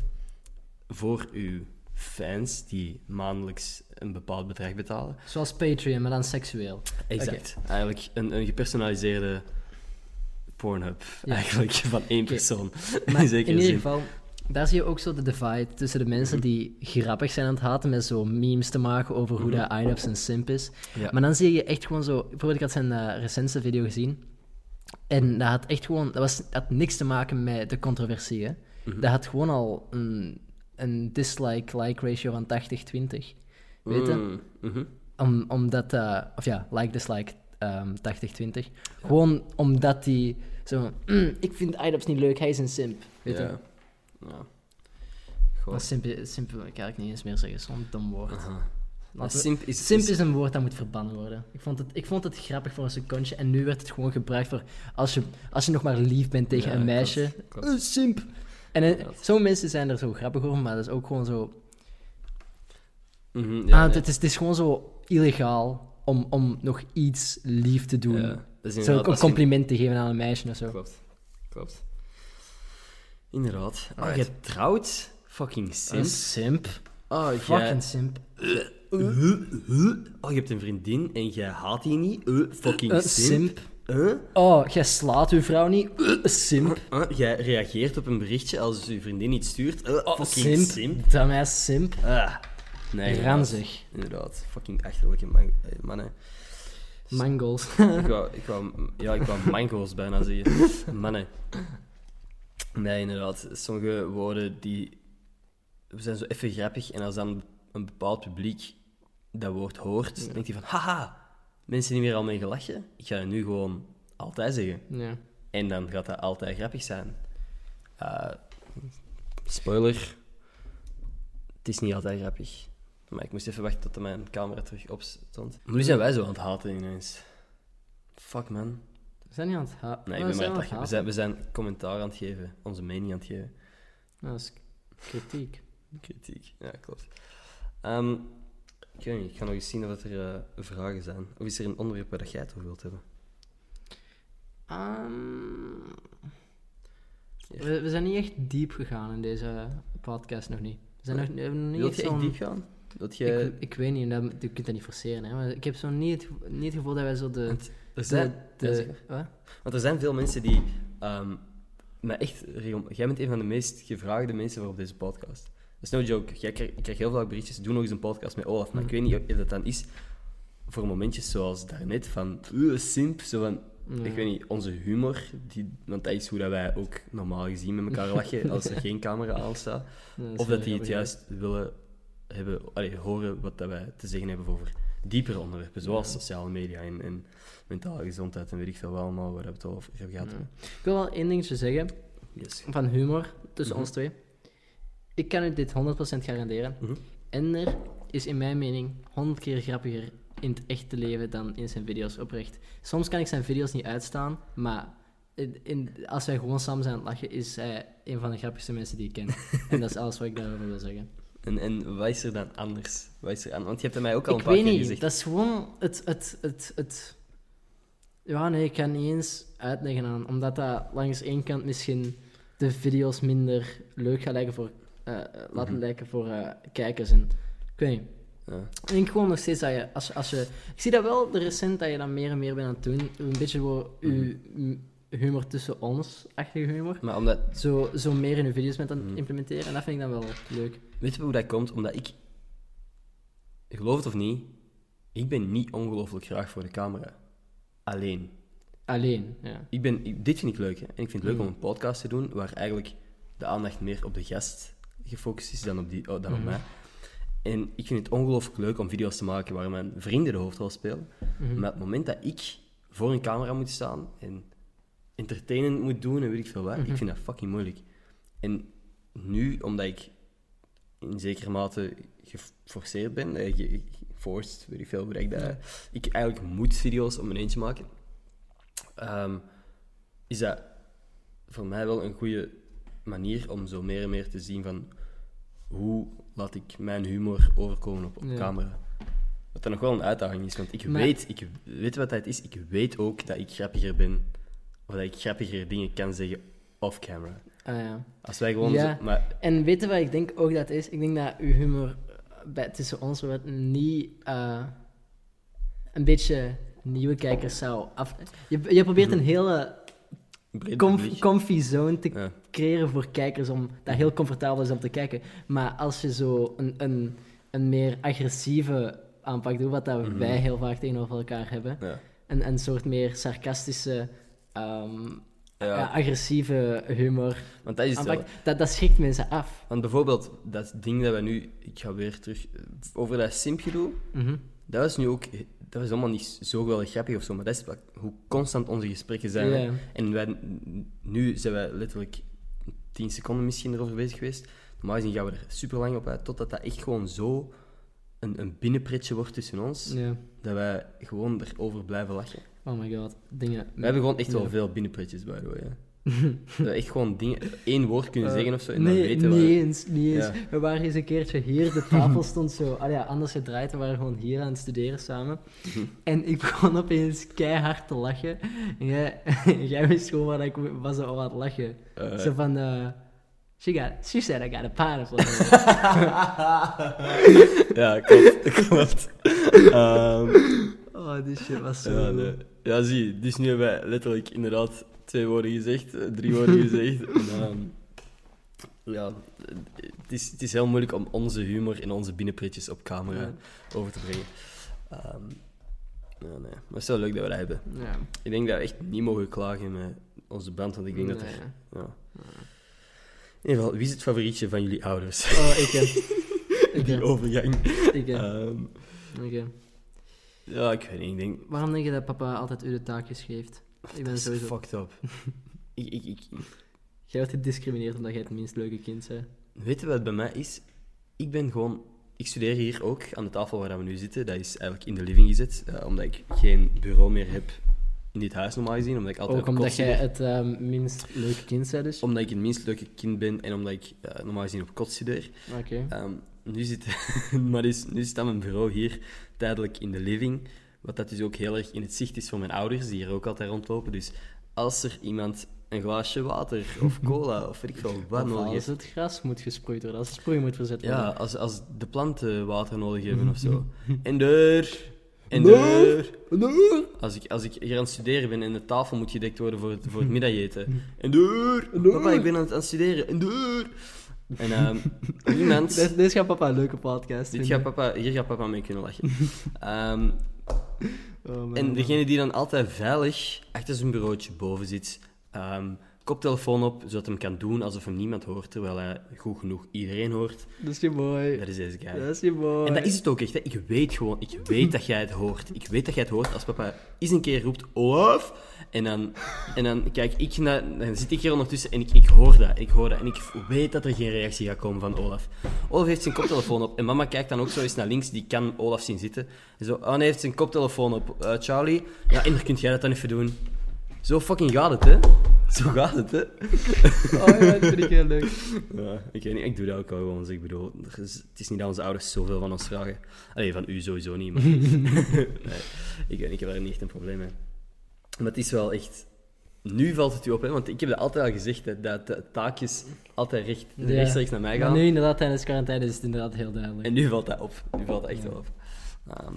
voor je fans, die maandelijks een bepaald bedrag betalen, Zoals Patreon, maar dan seksueel. Exact. Eigenlijk een, een gepersonaliseerde Pornhub. Ja. Eigenlijk van één persoon. Maar in ieder geval, daar zie je ook zo de divide tussen de mensen Mhm. die grappig zijn aan het haten met zo memes te maken over hoe Mhm. dat IDUBS een simp is. Ja. Maar dan zie je echt gewoon zo... Bijvoorbeeld, ik had zijn eh, recentste video gezien. En dat had echt gewoon... Dat was, had niks te maken met de controversie, hè. Mhm. Dat had gewoon al een, een dislike-like ratio van 80-20. Weet je? Mm, mhm. Om, omdat... eh, of ja, like-dislike ehm 80-20. Gewoon omdat die zo... "Mm, ik vind IDUBS niet leuk, hij is een simp. Weet je? Ja. Ja. Goh. Maar simp, simp wil ik niet eens meer zeggen, zo'n dom woord. Maar simp is... Simp is een woord dat moet verbannen worden. Ik vond, het, ik vond het grappig voor een secondje en nu werd het gewoon gebruikt voor als je, als je nog maar lief bent tegen Ja, een meisje. klopt. "Eh, simp. En eh, Inderdaad. sommige mensen zijn er zo grappig over, maar dat is ook gewoon zo. Mhm, ja, ah, nee. het, is, het is gewoon zo illegaal om, om nog iets lief te doen. Ja, zo een compliment te geven aan een meisje of zo. Klopt. Klopt. Inderdaad. Ah, je trouwt? Fucking Een simp. simp. Oh, Fucking simp. Oh, je hebt een vriendin en jij haat die niet? Uh, fucking Een simp. simp. Oh, jij slaat uw vrouw niet. Uh, simp. Uh, jij reageert op een berichtje als je vriendin iets stuurt. Uh, Oh, fucking simp. simp. Dumbass simp. Ah. Nee. Ranzig. Inderdaad. Fucking achterlijke man eh, mannen. Mangles. ik, wou, ik, wou, ja, ik wou mango's bijna zeggen. Mannen. Nee, inderdaad. Sommige woorden die... Zijn zo even grappig en als dan een bepaald publiek dat woord hoort, dan denkt hij van... Haha, mensen die meer al mee gelachen. Ik ga het nu gewoon altijd zeggen. Ja. En dan gaat dat altijd grappig zijn. Eh, spoiler. Het is niet altijd grappig. Maar ik moest even wachten tot mijn camera terug op stond. Nu zijn wij zo aan het haten ineens. Fuck man. We zijn niet aan het. Nee, ik ben maar aan het lachen. We zijn, we zijn commentaar aan het geven. Onze mening aan het geven. Dat is kritiek. Kritiek. Ja, klopt. Ehm, ik weet niet. Ik ga nog eens zien of er eh, vragen zijn. Of is er een onderwerp waar dat jij het over wilt hebben? Ehm, we, we zijn niet echt diep gegaan in deze podcast nog niet. We zijn nog, we nog niet Wilt je echt diep gaan? Dat je... Ik, ik weet niet, dat, je kunt dat niet forceren, hè, maar ik heb zo niet, het niet het gevoel dat wij zo de... er de, zijn, de- ja, zeg maar. wat? Want er zijn veel mensen die ehm mij echt Jij bent een van de meest gevraagde mensen voor op deze podcast. Dat is no joke. Jij krijgt, ik krijg heel veel berichtjes. Doe nog eens een podcast met Olaf. Maar ik weet niet of dat dan is voor momentjes zoals daarnet van "Uh, simp. Zo van, Ja. ik weet niet, onze humor. Die, want dat is hoe dat wij ook normaal gezien met elkaar lachen als er geen camera aan staat. Ja, Of dat die het juist willen hebben, allee, horen wat dat wij te zeggen hebben over diepere onderwerpen, zoals sociale media en, en mentale gezondheid en weet ik veel wel allemaal waar we het over hebben gehad. Ja. Ik wil wel één dingetje zeggen Yes. van humor tussen Mhm. ons twee. Ik kan u dit 100% garanderen. Mhm. Ender is in mijn mening 100 keer grappiger in het echte leven dan in zijn video's oprecht. Soms kan ik zijn video's niet uitstaan, maar in, in- als wij gewoon samen zijn aan het lachen, is hij een van de grappigste mensen die ik ken. en dat is alles wat ik daarover wil zeggen. En, en wat is er dan anders? Wat is er aan? Want je hebt het mij ook al een Ik paar weet keer niet, gezegd. dat is gewoon het, het, het, het... Ja, nee, ik kan niet eens uitleggen aan, omdat dat langs één kant misschien de video's minder leuk gaat lijken voor, eh, eh, laten Mhm. lijken voor eh, kijkers. En, ik weet niet. Ja. Ik denk gewoon nog steeds dat je, als, je- als je... Ik zie dat wel de recent, dat je dan meer en meer bent aan het doen. Een beetje voor Mhm. Humor tussen ons-achtige humor. Maar omdat, Zo, zo meer in uw video's met aan Mm. implementeren. En dat vind ik dan wel leuk. weet je hoe dat komt? Omdat ik, geloof het of niet, ik ben niet ongelooflijk graag voor de camera. Alleen. Alleen, ja. Ik ben, ik- dit vind ik leuk. Hè? En ik vind het leuk Mhm. om een podcast te doen waar eigenlijk de aandacht meer op de gast gefocust is dan op, die, oh, dan op Mhm. mij. En ik vind het ongelooflijk leuk om video's te maken waar mijn vrienden de hoofdrol spelen. Maar het moment dat ik voor een camera moet staan en entertainend moet doen en weet ik veel wat, Mhm. ik vind dat fucking moeilijk. En nu, omdat ik in zekere mate geforceerd ben, eh, ge- weet ik veel hoe dat ik dat... Ik eigenlijk moet video's om mijn eentje maken. Ehm, is dat voor mij wel een goede manier om zo meer en meer te zien van hoe laat ik mijn humor overkomen op, op Ja. camera. Wat dan nog wel een uitdaging is, want ik Maar- weet, ik weet wat dat is, ik weet ook dat ik grappiger ben, of dat ik grappiger dingen kan zeggen off-camera. Ah, ja. Als wij gewoon Ja. zo, maar En weet je wat ik denk ook dat is? Ik denk dat uw humor bij, tussen ons wordt niet eh, een beetje nieuwe kijkers zou af... Je, je probeert een hele comf- comfy zone te Ja. creëren voor kijkers om dat heel comfortabel is om te kijken. Maar als je zo een, een, een meer agressieve aanpak doet, wat dat Mhm. wij heel vaak tegenover elkaar hebben, Ja. een, een soort meer sarcastische, ehm, Ja. ja, agressieve humor Want dat is dat, dat schrikt mensen af. Want bijvoorbeeld, dat ding dat we nu... Ik ga weer terug... Over dat simpje doen, Mhm. dat was nu ook... Dat was allemaal niet zo geweldig grappig of zo, maar dat is hoe constant onze gesprekken zijn. En wij, nu zijn wij letterlijk 10 seconden misschien erover bezig geweest. Normaal gezien gaan we er super lang op uit, totdat dat echt gewoon zo een, een binnenpretje wordt tussen ons, Ja. dat wij gewoon erover blijven lachen. Oh my god, dingen. We hebben gewoon echt wel Ja. veel binnenpretjes, by the way. Hè. dat we echt gewoon dingen, één woord kunnen Eh, zeggen of zo, en nee, dan weten niet we... eens, niet eens. Ja. We waren eens een keertje hier, de tafel stond zo, ah ja, anders gedraaid, we waren gewoon hier aan het studeren samen. Mhm. En ik begon opeens keihard te lachen. En jij, jij wist gewoon waar ik was al aan het lachen. Eh, Zo van, eh she, got, she said I got a pineapple. ja, klopt. klopt. Ehm, oh, die shit was zo... ja, nee. Ja, zie, dus nu hebben wij letterlijk inderdaad twee woorden gezegd, eh, drie woorden gezegd. En, ehm, ja, het is, het is heel moeilijk om onze humor en onze binnenpretjes op camera Ja. over te brengen. Ehm, ja, nee. Maar het is wel leuk dat we dat hebben. Ja. Ik denk dat we echt niet mogen klagen met onze band, want ik denk dat er... Ja. In ieder geval, wie is het favorietje van jullie ouders? Oh, ik Die overgang. Ik heb. Ja, ik weet niet. Ik denk... Waarom denk je dat papa altijd u de taakjes geeft? Ik ben sowieso... fucked up. ik, ik, ik, Jij wordt gediscrimineerd omdat jij het minst leuke kind bent. Weet je wat het bij mij is? Ik ben gewoon... Ik studeer hier ook, aan de tafel waar we nu zitten. Dat is eigenlijk in de living gezet, eh, omdat ik geen bureau meer heb in dit huis normaal gezien. Omdat ik altijd Ook omdat jij het ehm, minst leuke kind bent, dus. Omdat ik het minst leuke kind ben en omdat ik eh, normaal gezien op kot studeer. Oké. Ehm, nu, zit, maar dus, nu dan mijn bureau hier tijdelijk in de living. Wat dat dus ook heel erg in het zicht is voor mijn ouders, die hier ook altijd rondlopen. Dus als er iemand een glaasje water of cola of weet ik veel wat nodig als heeft. het gras moet gesproeid worden, als de sproei moet verzet worden. Ja, als, als de planten water nodig hebben of zo. En deur. En deur. Deur. Als ik, als ik hier aan het studeren ben en de tafel moet gedekt worden voor het, voor het middageten. En deur. Papa, ik ben aan het, aan het studeren. En deur. En ehm, iemand... Dit, dit gaat papa een leuke podcast Dit vinden. gaat papa, hier gaat papa mee kunnen lachen. Ehm, Oh, man, en man. degene die dan altijd veilig achter zijn bureautje boven zit, ehm, koptelefoon op, zodat hij hem kan doen alsof hem niemand hoort, terwijl hij goed genoeg iedereen hoort. Dat is je boy. Dat is deze guy. Dat is je boy. En dat is het ook echt. Hè. Ik weet gewoon, ik weet dat jij het hoort. Ik weet dat jij het hoort als papa eens een keer roept, Olaf. En dan, en dan kijk ik naar, dan zit ik hier ondertussen en ik, ik hoor dat. Ik hoor dat en ik weet dat er geen reactie gaat komen van Olaf. Olaf heeft zijn koptelefoon op en mama kijkt dan ook zo eens naar links, die kan Olaf zien zitten. En zo, oh hij heeft zijn koptelefoon op. Eh, Charlie, ja, en kun jij dat dan even doen. Zo fucking gaat het, hè? Zo gaat het, hè? Oh ja, dat vind ik heel leuk. Ja, ik weet niet, ik doe dat ook wel gewoon. Dus ik bedoel, is- het is niet dat onze ouders zoveel van ons vragen. Allee, van u sowieso niet, maar... nee, ik, weet niet, ik heb daar niet echt een probleem mee. Maar het is wel echt... Nu valt het u op, hè? Want ik heb dat altijd al gezegd, hè, dat de taakjes altijd recht, Ja. rechtstreeks naar mij Maar gaan. nu inderdaad, tijdens quarantaine is het inderdaad heel duidelijk. En nu valt dat op. Nu valt dat echt Ja. wel op. Ehm,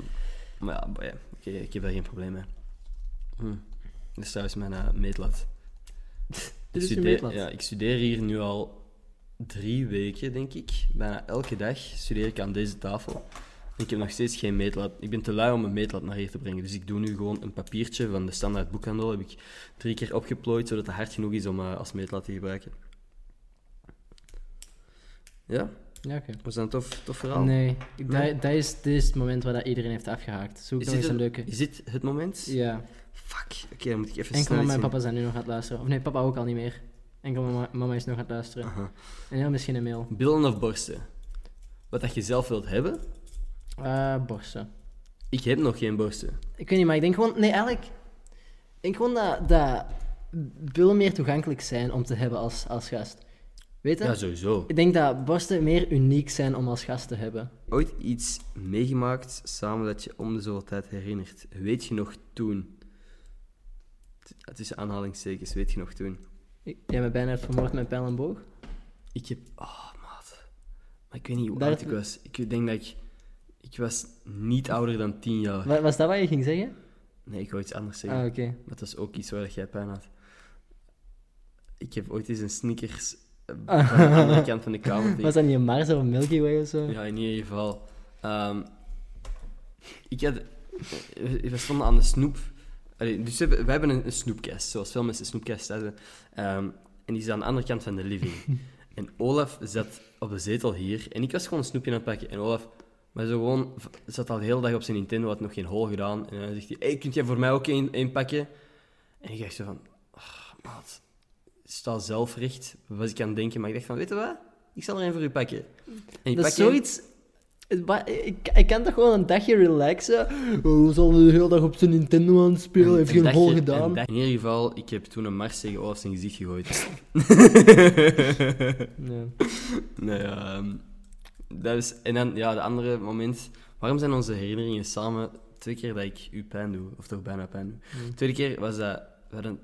maar ja, oké, ik heb daar geen probleem mee. Hm. Dat is trouwens mijn eh, meetlat. Dit is je meetlat. ja, ik studeer hier nu al drie weken, denk ik. Bijna elke dag studeer ik aan deze tafel. Ik heb nog steeds geen meetlat. Ik ben te lui om een meetlat naar hier te brengen. Dus ik doe nu gewoon een papiertje van de standaard boekhandel. Heb ik drie keer opgeplooid, zodat het hard genoeg is om eh, als meetlat te gebruiken. Ja, Ja, oké. was dat een tof, tof verhaal? Nee, dat, dat, is, dit is het moment waar dat iedereen heeft afgehaakt. Zoek Is dit, eens een leuke. is dit het moment? Ja, Fuck. Oké, dan moet ik even enkel snel mama en papa zijn nu nog aan het luisteren. Of nee, papa ook al niet meer. Enkel mama, mama is nog aan het luisteren. Aha. En ja, misschien een mail. Billen of borsten? Wat dat je zelf wilt hebben? Eh borsten. Ik heb nog geen borsten. Ik weet niet, maar ik denk gewoon... Nee, eigenlijk... Ik denk gewoon dat, dat billen meer toegankelijk zijn om te hebben als, als gast. Weet je? Ja, sowieso. Ik denk dat borsten meer uniek zijn om als gast te hebben. Ooit iets meegemaakt samen dat je om de zoveel tijd herinnert. Weet je nog toen? T- Tussen aanhalingstekens, weet je nog toen? Ik- Jij bent bijna hebt vermoord met pijl en boog. Ik heb... Oh, maat. Maar ik weet niet hoe Daar- oud ik was. Ik denk dat ik... Ik was niet ouder dan tien jaar. Wa- Was dat wat je ging zeggen? Nee, ik wou iets anders zeggen. Ah, oké. Maar dat was ook iets waar dat jij pijn had. Ik heb ooit eens een Snickers eh, van de andere kant van de kamer tegen- Was dat niet een Mars of een Milky Way of zo? Ja, in ieder geval. Ehm, ik had... We stonden aan de snoep. Allee, dus we hebben, een, een snoepkast, zoals veel mensen een snoepkast hebben. Ehm, en die is aan de andere kant van de living. en Olaf zat op de zetel hier. En ik was gewoon een snoepje aan het pakken. En Olaf maar zo gewoon, zat al de hele dag op zijn Nintendo, had nog geen hol gedaan. En dan zegt hij, hey, kunt jij voor mij ook één één pakken? En ik dacht zo van, oh, maat, sta zelf recht. Was ik aan het denken, maar ik dacht van, weet je wat? Ik zal er één voor u pakken. En ik Dat pak zoiets... Ik, ik kan toch gewoon een dagje relaxen? Oh, zal de hele dag op zijn Nintendo aan het spelen? Heeft Een geen hol gedaan? In ieder geval, ik heb toen een mars tegen Olaf zijn gezicht gegooid. Nee. nee, ja, ehm, dat is, en dan, ja, de andere moment... Waarom zijn onze herinneringen samen twee keer dat ik u pijn doe? Of toch bijna pijn doe? De tweede keer was dat... We hadden,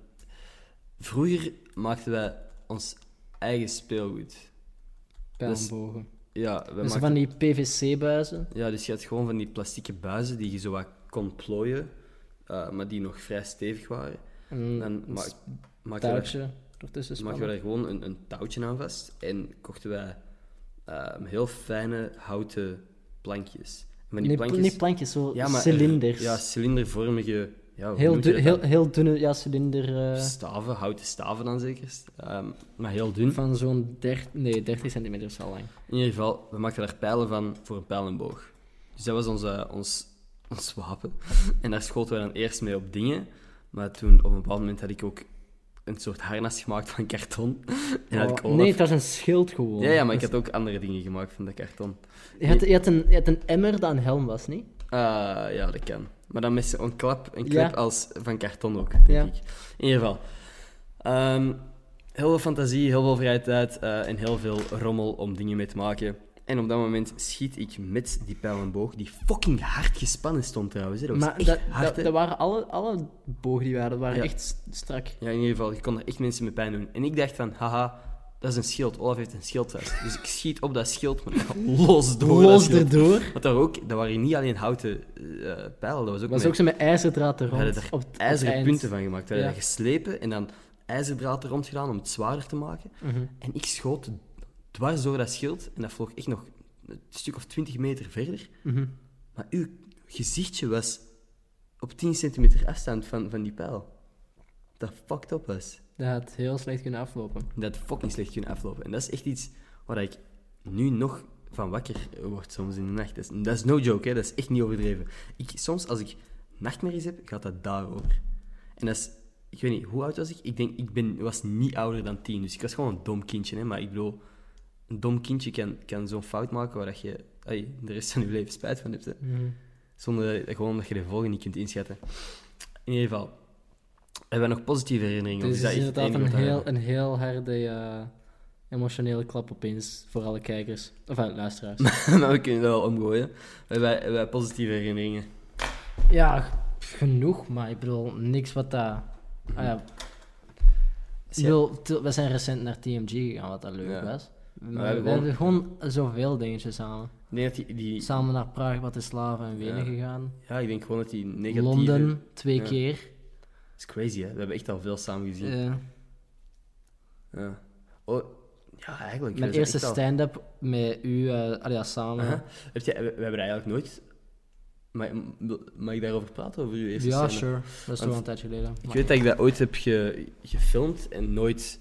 vroeger maakten wij ons eigen speelgoed. Pijl Dus- en bogen. Ja, we Dus van die PVC-buizen. ja, dus je had gewoon van die plastieke buizen die je zo wat kon plooien, eh, maar die nog vrij stevig waren. En Dan een ma s- maakten we daar- touwtje ertussen maakten we daar gewoon een, een touwtje aan vast en kochten wij eh, heel fijne houten plankjes. En Van die Nee, plankjes... niet plankjes, zo ja, maar, cilinders. Ja, cilindervormige... Ja, heel, heel, heel dunne ja, cilinder eh, Staven, houten staven dan zeker. Ehm, maar heel dun. van zo'n 30, nee, 30 centimeter is al lang. In ieder geval, we maakten daar pijlen van voor een pijl en boog. Dus dat was onze, ons, ons wapen. En daar schoten we dan eerst mee op dingen. Maar toen, op een bepaald moment, had ik ook een soort harnas gemaakt van karton. En had ik Oh, Olaf... nee, het was een schild gewoon. Ja, ja, maar ik had ook andere dingen gemaakt van dat karton. je, had, je, had een, je had een emmer dat een helm was, niet? Ah, ja, dat kan. Maar dan met zo'n klap, een Ja. klep als van karton ook, denk Ja. ik. In ieder geval. Ehm, heel veel fantasie, heel veel vrije tijd eh, en heel veel rommel om dingen mee te maken. En op dat moment schiet ik met die pijl en boog, die fucking hard gespannen stond trouwens. Hè. Dat Maar dat, hard, dat, waren alle, alle bogen die waren, dat waren Ja. echt strak. Ja, in ieder geval, je kon er echt mensen mee pijn doen. En ik dacht van, haha, dat is een schild. Olaf heeft een schild vast. Dus ik schiet op dat schild, maar ik ga los door Los erdoor. Want daar ook, dat waren niet alleen houten eh pijlen, dat was ook was met- ook zo met ijzerdraad er We hadden er op, het- ijzeren punten van gemaakt. Hadden Ja. dat geslepen en dan ijzerdraad er rond gedaan om het zwaarder te maken. Mhm. En ik schoot dwars door dat schild en dat vloog echt nog een stuk of 20 meter verder. Mhm. Maar uw gezichtje was op 10 centimeter afstand van, van die pijl. Dat fucked up was. Dat had heel slecht kunnen aflopen. Dat had fucking slecht kunnen aflopen. En dat is echt iets waar ik nu nog van wakker word soms in de nacht. Dat is, dat is no joke, hè. dat is echt niet overdreven. Ik, soms als ik nachtmerries heb, gaat dat daarover. En dat is, ik weet niet, hoe oud was ik? Ik denk, ik ben, was niet ouder dan tien, dus ik was gewoon een dom kindje. Hè. Maar ik bedoel, een dom kindje kan, kan zo'n fout maken waar dat je ai, de rest van je leven spijt van hebt. Hè. Mhm. Zonder dat, gewoon dat je de volgende niet kunt inschatten. In ieder geval, hebben we nog positieve herinneringen? Dus Of het is is dat echt inderdaad een heel, een heel harde eh, emotionele klap opeens voor alle kijkers. Of uh, luisteraars. we- maar we kunnen dat wel omgooien. Hebben, we hebben positieve herinneringen. ja, genoeg, maar ik bedoel, niks wat dat... Ah, ja. Ik bedoel, we zijn recent naar TMG gegaan, wat dat leuk Ja. was. Maar we we, hebben hebben gewoon zoveel dingetjes samen. Dat die, die, Samen naar Praag, Bratislava en Wenen Ja. gegaan. ja, ik denk gewoon dat die negatieve... Londen, twee keer. Is crazy, hè? We hebben echt al veel samen gezien. Eh, Ja. Oh, ja, eigenlijk. Mijn eerste al- stand-up met u, allee, ja, samen. Heb jij, we, we hebben eigenlijk nooit... Mag, mag ik daarover praten, over uw eerste Ja, sure. Dat is toch een tijdje geleden. Ik Maar- weet dat ik dat ooit heb ge- gefilmd en nooit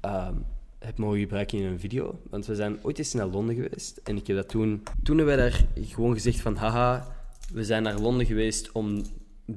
ehm, heb mogen gebruiken in een video. Want we zijn ooit eens naar Londen geweest en ik heb dat toen... Toen hebben wij daar gewoon gezegd van, haha, we zijn naar Londen geweest om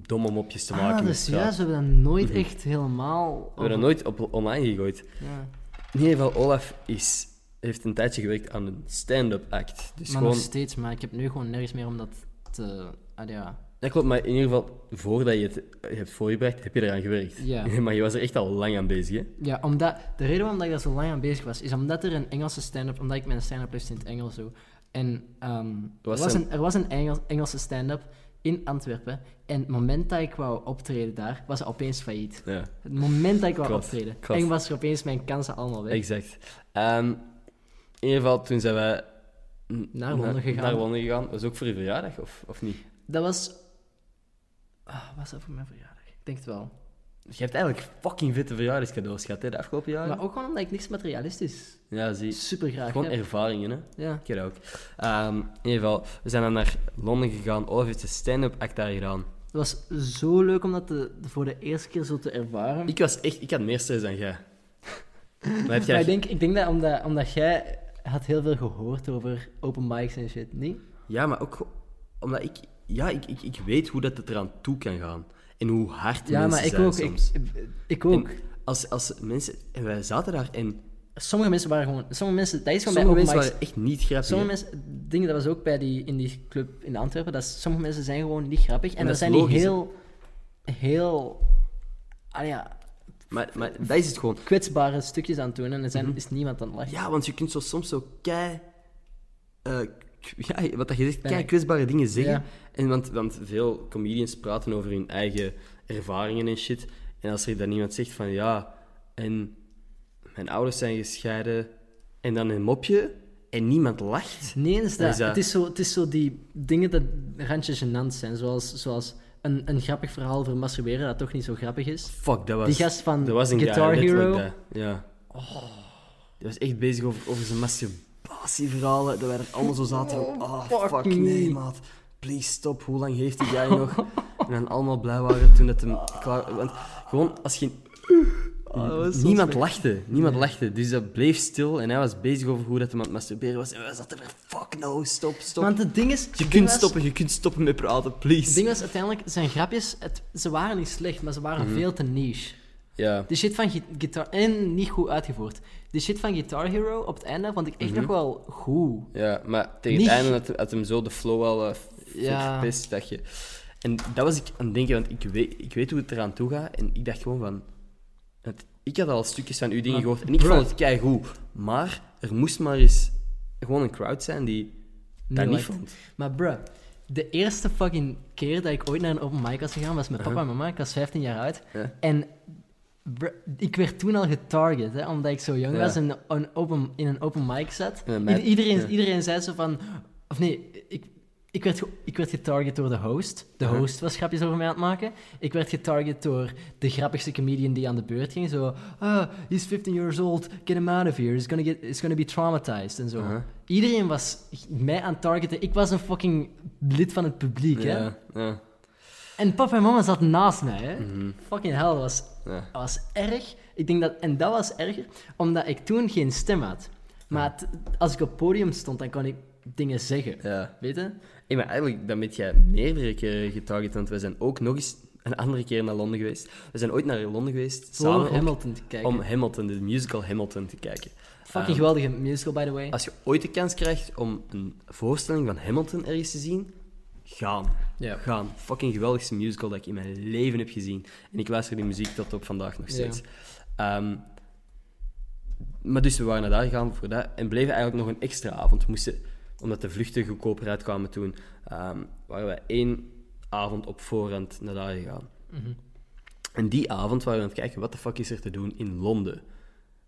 domme mopjes te maken. Ah, dus juist, we hebben dat nooit Mhm. echt helemaal... We hebben dat nooit op, online gegooid. Ja. In ieder geval, Olaf is, heeft een tijdje gewerkt aan een stand-up act. Dus maar gewoon... nog steeds, maar ik heb nu gewoon nergens meer om dat te... Ah, ja. Ja, klopt, maar in ieder geval, voordat je het hebt voorbereid, heb je eraan gewerkt. Ja. maar je was er echt al lang aan bezig, hè? Ja, omdat, de reden waarom dat ik daar zo lang aan bezig was, is omdat er een Engelse stand-up, omdat ik mijn stand-up les in het Engels doe. En ehm, Was er, was een- een, er was een Engels, Engelse stand-up in Antwerpen. En het moment dat ik wou optreden daar, was opeens failliet. Ja. Het moment dat ik wou Klopt, optreden. klopt. En was er opeens mijn kansen allemaal weg. Exact. Ehm, in ieder geval, toen zijn wij Naar Londen gegaan. Naar Londen gegaan. Was ook voor je verjaardag, of, of niet? Dat was... Ah, was dat voor mijn verjaardag? Ik denk het wel. Je hebt eigenlijk fucking vette verjaardagscadeaus gehad, hè, de afgelopen jaren. Maar ook gewoon omdat ik niks materialistisch Ja, zie. super graag Gewoon heb. ervaringen, hè. Ja. Ik heb dat ook. Ehm, in ieder geval, we zijn dan naar Londen gegaan. Olaf heeft een stand-up act daar gedaan. Het was zo leuk om dat te- voor de eerste keer zo te ervaren. Ik was echt... Ik had meer stress dan jij. Maar ik denk, ik denk dat omdat, omdat jij had heel veel gehoord over open mics en shit, niet? Ja, maar ook... Omdat ik... Ja, ik, ik, ik weet hoe dat het eraan toe kan gaan. En hoe hard Ja, mensen maar ik ook. Ik, ik ook. En als, als mensen... En wij zaten daar en... Sommige mensen waren gewoon... Sommige mensen... Dat is gewoon Sommige bij mensen waren echt niet grappig. Sommige hè. mensen... Dingen, dat was ook bij die, in die club in Antwerpen. Dat is- sommige mensen zijn gewoon niet grappig. En, dat zijn die heel... Heel... Ah ja, Maar, maar dat is het gewoon. kwetsbare stukjes aan het doen. En er Mhm. zijn, is niemand aan het lachen. Ja, want je kunt zo soms zo kei... eh, ja, wat dat je zegt, ik- kwetsbare dingen zeggen. Ja. En want, want veel comedians praten over hun eigen ervaringen en shit. En als er dan iemand zegt van, ja, en mijn ouders zijn gescheiden... En dan een mopje, en niemand lacht. Nee, is dat. is dat- Het, is zo, het is zo die dingen dat randje gênant zijn. Zoals, zoals een, een grappig verhaal over masturberen dat toch niet zo grappig is. Fuck, dat was... Die gast van dat was een Guitar guy, Hero. Ja. Die was echt bezig over, over zijn Dat wij er allemaal zo zaten van... Oh, fuck fuck, nee, maat. Please, stop. Hoe lang heeft die guy nog? En dan allemaal blij waren toen dat hem klaar... Want gewoon, als je... Oh, was zo Niemand lachte. Niemand Nee. lachte. Dus dat bleef stil. En hij was bezig over hoe dat hem aan het masturberen was. En wij zaten er... Fuck no, stop, stop. Want het ding is... je kunt was- stoppen. Je kunt stoppen met praten, please. Het ding was uiteindelijk, zijn grapjes, het, ze waren niet slecht, maar ze waren Mhm. veel te niche. Ja. De shit van Guitar... En niet goed uitgevoerd. De shit van Guitar Hero op het einde vond ik echt Mhm. nog wel goed. Ja, maar tegen Niet- het einde had, had hem zo de flow al uh, Ja. verpest. Dat je... En dat was ik aan het denken, want ik weet, ik weet hoe het eraan toe gaat. En ik dacht gewoon van... Het, ik had al stukjes van uw dingen gehoord en ik vond het keigoed. Maar er moest maar eens gewoon een crowd zijn die dat niet vond. Maar bruh, de eerste fucking keer dat ik ooit naar een open mic was gegaan, was met papa en mama. Ik was 15 jaar oud. En ik werd toen al getarget, hè, omdat ik zo jong Ja. was en een open, in een open mic zat. Iedereen, ja. iedereen zei zo van... Of nee, ik, ik, werd, ik werd getarget door de host. De host was grapjes over mij aan het maken. Ik werd getarget door de grappigste comedian die aan de beurt ging. Zo, ah, he's 15 years old, get him out of here. He's gonna, get, he's gonna be traumatized en zo. Iedereen was mij aan het targeten. Ik was een fucking lid van het publiek, hè. Ja. En papa en mama zat naast mij, hè. Mhm. Fucking hell, was, ja. dat was erg. Ik denk dat, en dat was erger, omdat ik toen geen stem had. Maar het- als ik op het podium stond, dan kon ik dingen zeggen. ja. Weet je? Hey, maar eigenlijk, dan ben jij meerdere keren getarget, want we zijn ook nog eens een andere keer naar Londen geweest. We zijn ooit naar Londen geweest, samen ook, Hamilton te kijken. om Hamilton, de musical Hamilton, te kijken. Fucking Ehm, geweldige musical, by the way. Als je ooit de kans krijgt om een voorstelling van Hamilton ergens te zien, gaan. Gaan. Fucking geweldigste musical dat ik in mijn leven heb gezien. En ik luister die muziek tot op vandaag nog steeds. Ehm, maar dus we waren naar daar gegaan voor dat en bleven eigenlijk nog een extra avond. We moesten, omdat de vluchten goedkoper uitkwamen toen, ehm, waren we één avond op voorhand naar daar gegaan. Mhm. En die avond waren we aan het kijken, wat de fuck is er te doen in Londen?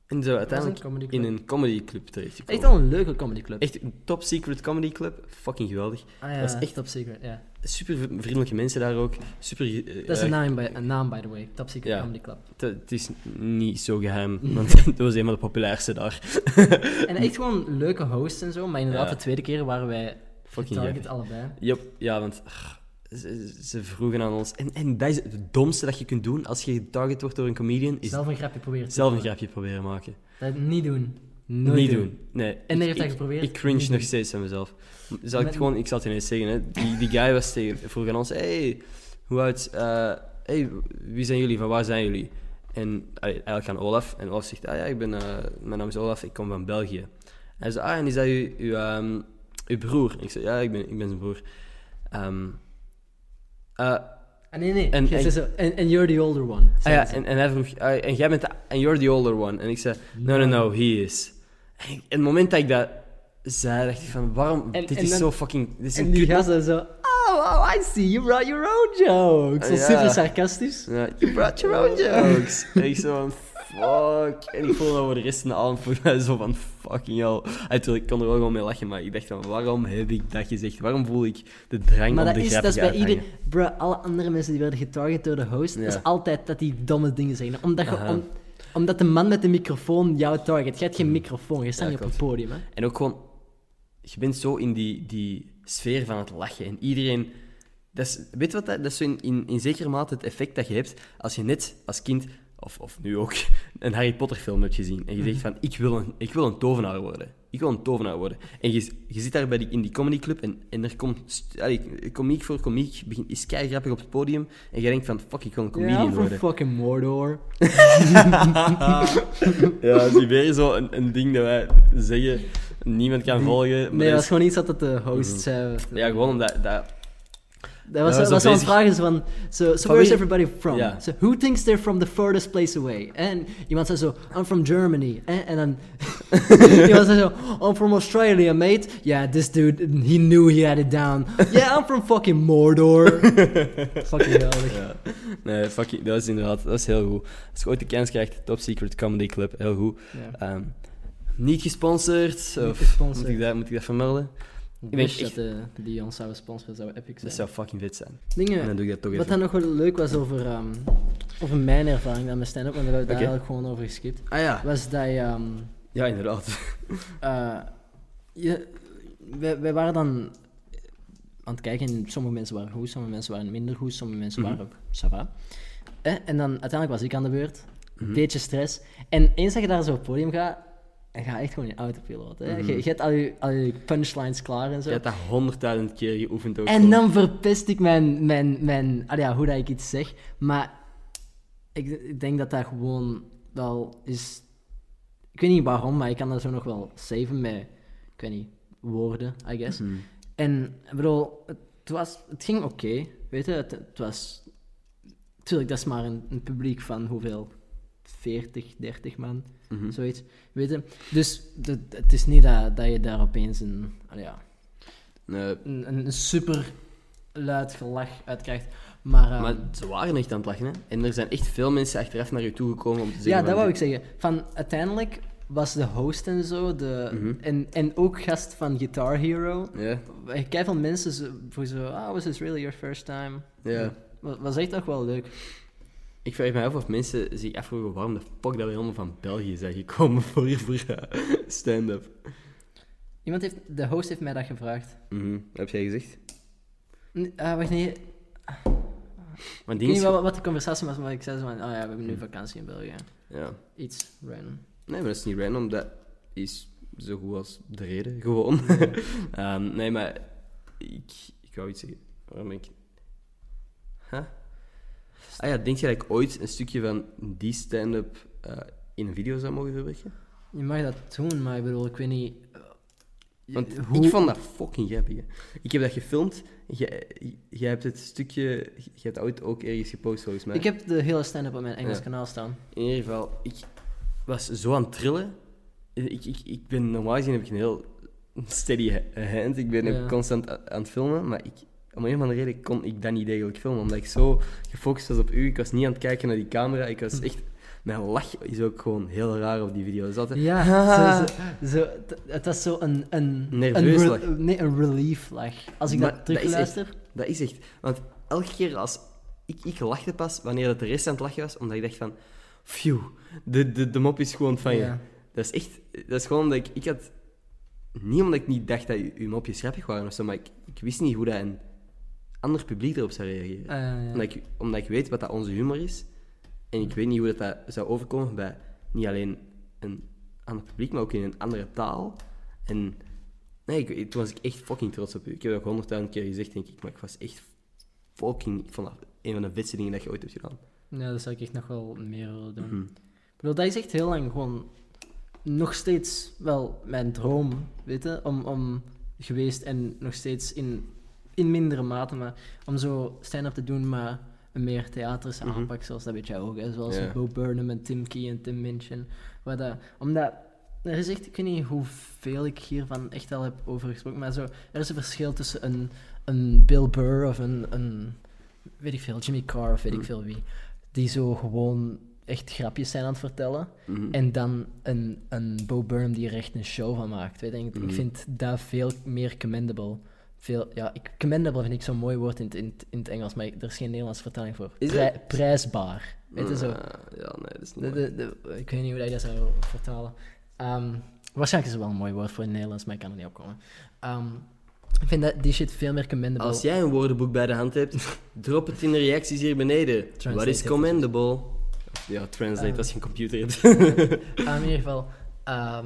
En zo uiteindelijk comedy in club. een comedyclub terechtgekomen. Echt wel een leuke comedyclub. Echt een top secret comedy club. Fucking geweldig. Ah ja, dat is echt- top secret, ja. Super vriendelijke mensen daar ook. Super... eh, Dat is eh, een naam, by, een naam, by the way. Top secret Ja. comedy club. Het, is niet zo geheim, want dat was een van de populairste daar. En echt gewoon leuke hosts en zo, maar inderdaad, Ja. de tweede keer waren wij Fucking target allebei. Yep, ja, want ah, ze, ze vroegen aan ons. En, en dat is het domste dat je kunt doen als je getarget wordt door een comedian, is Zelf een grapje proberen te zelf een grapje proberen maken. Dat niet doen. Nooit niet doen. Nee. En hij ik- heeft dat ik- geprobeerd. Ik cringe Niet nog doen. steeds aan mezelf. Zal ik het gewoon, ik zal het ineens zeggen, hè. Die, die guy was tegen, vroeg aan ons, hey, hoe oud, eh, hey, wie zijn jullie, van waar zijn jullie? En eigenlijk aan Olaf. En Olaf zegt, ah ja, ik ben, eh, mijn naam is Olaf, ik kom van België. Hij zei, ah, en is dat uw, uw, ehm, uw broer? Ik zei, ja, ik ben, ik ben zijn broer. Ehm, eh, Ah, nee, nee. En- en- zo, en and you're the older one. Ah ja, en, en hij vroeg, ah, en jij bent de, en you're the older one. En ik zei, no, no, no, he is. En ik- het moment dat ik dat zei, dacht ik van, waarom, En- dit is dan- zo fucking, dit is En een die gasten zo... Oh, oh, I see, you brought your own jokes. Zo Ja. super sarcastisch. Ja, you brought your own jokes. en ik zo fuck. En ik voelde dat voor de rest van de avond zo van, fucking hell. Natuurlijk, ik kon er wel gewoon mee lachen, maar ik dacht van, waarom heb ik dat gezegd? Waarom voel ik de drang Maar om dat de is, dat is bij iedereen... Bro, alle andere mensen die werden getarget door de host, Ja. is altijd dat die domme dingen zeggen. Omdat, je, om, omdat de man met de microfoon jou target. Je hebt geen microfoon, je staat Ja, op het podium. Hè? En ook gewoon, je bent zo in die, die sfeer van het lachen. En iedereen. Dat is, weet wat dat, dat is in, in, in zekere mate het effect dat je hebt als je net als kind, of, of nu ook, een Harry Potter film hebt gezien. En je zegt van: ik wil, een, ik wil een tovenaar worden. Ik wil een tovenaar worden. En je, je zit daar bij die, in die comedyclub en, en er komt allee, komiek voor komiek, begint, is kei grappig op het podium. En je denkt van: fuck, ik wil een Ja, comedian voor worden. fucking Mordor. Ja, is weer zo een, een ding dat wij zeggen, niemand kan volgen. maar Nee, dat was gewoon iets dat de host zei. Ja, gewoon omdat dat, Dat was, Dat was was wel een bezig. vraag is van, so, so Van where's wie- everybody from? So, who thinks they're from the furthest place away? En iemand zei zo, I'm from Germany. En, dan iemand zei zo, I'm from Australia, mate. Yeah, this dude, he knew he had it down. Yeah, I'm from fucking Mordor. fucking geweldig. Ja. Nee, fucking, dat is inderdaad dat is heel goed. Als je ooit de kans krijgt, Top Secret Comedy Club, heel goed. Ehm, niet gesponsord, Niet of gesponsord. Moet, ik dat, moet ik dat vermelden? Ik denk dat de, die ons zouden sponsoren, zou epic zijn. Dat zou fucking vet zijn. Dingen, En dan doe ik dat toch Wat dan nog wel leuk was over, ehm, over mijn ervaring met mijn stand-up, want daar hebben we daar eigenlijk gewoon over geskipt, Ah ja. was dat je... ehm, Ja, inderdaad. eh, je, wij, wij waren dan aan het kijken en sommige mensen waren goed, sommige mensen waren minder goed, sommige mensen Mhm. waren ça va. Eh, en dan uiteindelijk was ik aan de beurt, een Mhm. beetje stress. En eens dat je daar zo op het podium gaat, dan ga echt gewoon je autopiloot. Hè? Mhm. je, je hebt al je, al je punchlines klaar en zo. Je hebt dat honderdduizend keer geoefend ook. En gewoon. dan verpest ik mijn, mijn, mijn ah ja, hoe dat ik iets zeg. Maar ik, ik denk dat dat gewoon wel is. Ik weet niet waarom, maar ik kan dat zo nog wel saven met, ik weet niet, woorden, I guess. Mhm. En ik bedoel, het, was, het ging oké, weet je, het, het was. Tuurlijk, dat is maar een, een publiek van hoeveel? 40, 30 man, Mhm. zoiets. Weet je? Dus de- het is niet dat, dat je daar opeens een. ja, Nee, een, een super luid gelach uit krijgt. Maar, ehm, maar ze waren echt aan het lachen, hè. En er zijn echt veel mensen achteraf naar je toegekomen om te zeggen... ja, dat wou ik zeggen. Van, uiteindelijk was de host en zo, de, Mhm. en, en ook gast van Guitar Hero. Ja, Kijk van mensen voor zo, ah, was this really your first time? ja. Was, was echt nog wel leuk. Ik vraag me af of mensen zich afvroegen waarom de fuck dat we helemaal van België zijn gekomen voor, voor eh, stand-up. Iemand heeft, de host heeft mij dat gevraagd. Mhm. Heb jij gezegd? N- ah, wacht, nee. Maar Ik weet niet wat, wat de conversatie was, maar ik zei zo van, oh ja, we hebben nu vakantie in België. Ja. Iets random. Nee, maar dat is niet random. Dat is zo goed als de reden, gewoon. Ehm, nee, maar ik, ik wou iets zeggen. Waarom ben ik... Ah ja, denk je dat ik ooit een stukje van die stand-up eh, in een video zou mogen verwerken? Je mag dat doen, maar ik bedoel, ik weet niet... eh, Want hoe- ik vond dat fucking grappig. hè. Ik heb dat gefilmd. Jij jij hebt het stukje... Je hebt ooit ook ergens gepost, volgens mij. Ik heb de hele stand-up op mijn Engels Ja. kanaal staan. In ieder geval, ik was zo aan het trillen. Ik, ik, ik ben normaal gezien heb ik een heel steady ha- hand. Ik ben Ja. constant aan het filmen, maar ik, om een of andere reden kon ik dat niet degelijk filmen, omdat ik zo gefocust was op u. Ik was niet aan het kijken naar die camera. Ik was echt Mijn lach is ook gewoon heel raar op die video. Dus altijd, Ja, zo, zo, zo, t- het was zo een... een Nerveus een lach. Nee, een relief lach. Als ik Maar dat is terugluister... Dat is echt... Want elke keer als... Ik, ik lachte pas wanneer dat de rest aan het lachen was, omdat ik dacht van... Phew, de, de, de mop is gewoon van je. Ja. Dat is echt... Dat is gewoon dat ik... Ik had... Niet omdat ik niet dacht dat je mopjes grappig waren of zo, maar ik, ik wist niet hoe dat een ander publiek erop zou reageren. Ah, ja. Omdat, ik, omdat ik weet wat dat onze humor is. En ik weet niet hoe dat, dat zou overkomen bij niet alleen een ander publiek, maar ook in een andere taal. En nee, ik, toen was ik echt fucking trots op u. Ik heb dat ook honderdduizend keer gezegd, denk ik. Maar ik was echt fucking... Dat een van de vetste dingen dat je ooit hebt gedaan. Ja, dat zou ik echt nog wel meer willen doen. Ik bedoel, dat is echt heel lang gewoon nog steeds wel mijn droom, weet je, om, om geweest en nog steeds in, in mindere mate, maar om zo stand-up te doen, maar een meer theaterische Mhm. aanpak, zoals dat weet jij ook, hè, zoals Ja. Bo Burnham en Tim Key en Tim Minchin. Waar dat, omdat, er is echt, ik weet niet hoeveel ik hiervan echt al heb over gesproken, maar zo, er is een verschil tussen een, een Bill Burr of een, een, weet ik veel, Jimmy Carr of weet ik Mhm. veel wie, die zo gewoon echt grapjes zijn aan het vertellen. Mhm. En dan een, een Bo Burnham die er echt een show van maakt. Weet je, ik, ik vind dat veel meer commendable. Veel, ja, ik, commendable vind ik zo'n mooi woord in, het- in, het- in het Engels, maar ik- er is geen Nederlandse vertaling voor. Is Prij- prijsbaar. Weet je zo? Ah, ja, nee, dat is niet De, waar. de, de- ik weet niet hoe dat je dat zou vertalen. Ehm, waarschijnlijk is het wel een mooi woord voor in het Nederlands, maar ik kan er niet op komen. Ehm, ik vind dat die shit veel meer commendable. Als jij een woordenboek bij de hand hebt, drop het in de reacties hier beneden. Translate Wat is het. commendable? Ja, translate Eh. als je een computer hebt. In ieder geval, ehm,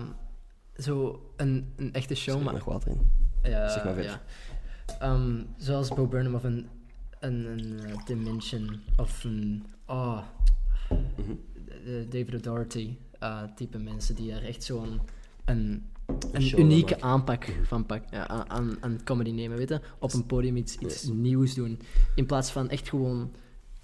zo een, een echte show maken. nog water in. Ja, Zeg maar verder. ja. Ehm, zoals Bo Burnham of een, een, een eh, Dimension of een... Oh, Mhm. David O'Doherty eh, type mensen die er echt zo'n een, een unieke maken. aanpak van pak, ja, aan- aan, comedy nemen, weet je? Op een podium iets, iets Yes. nieuws doen. In plaats van echt gewoon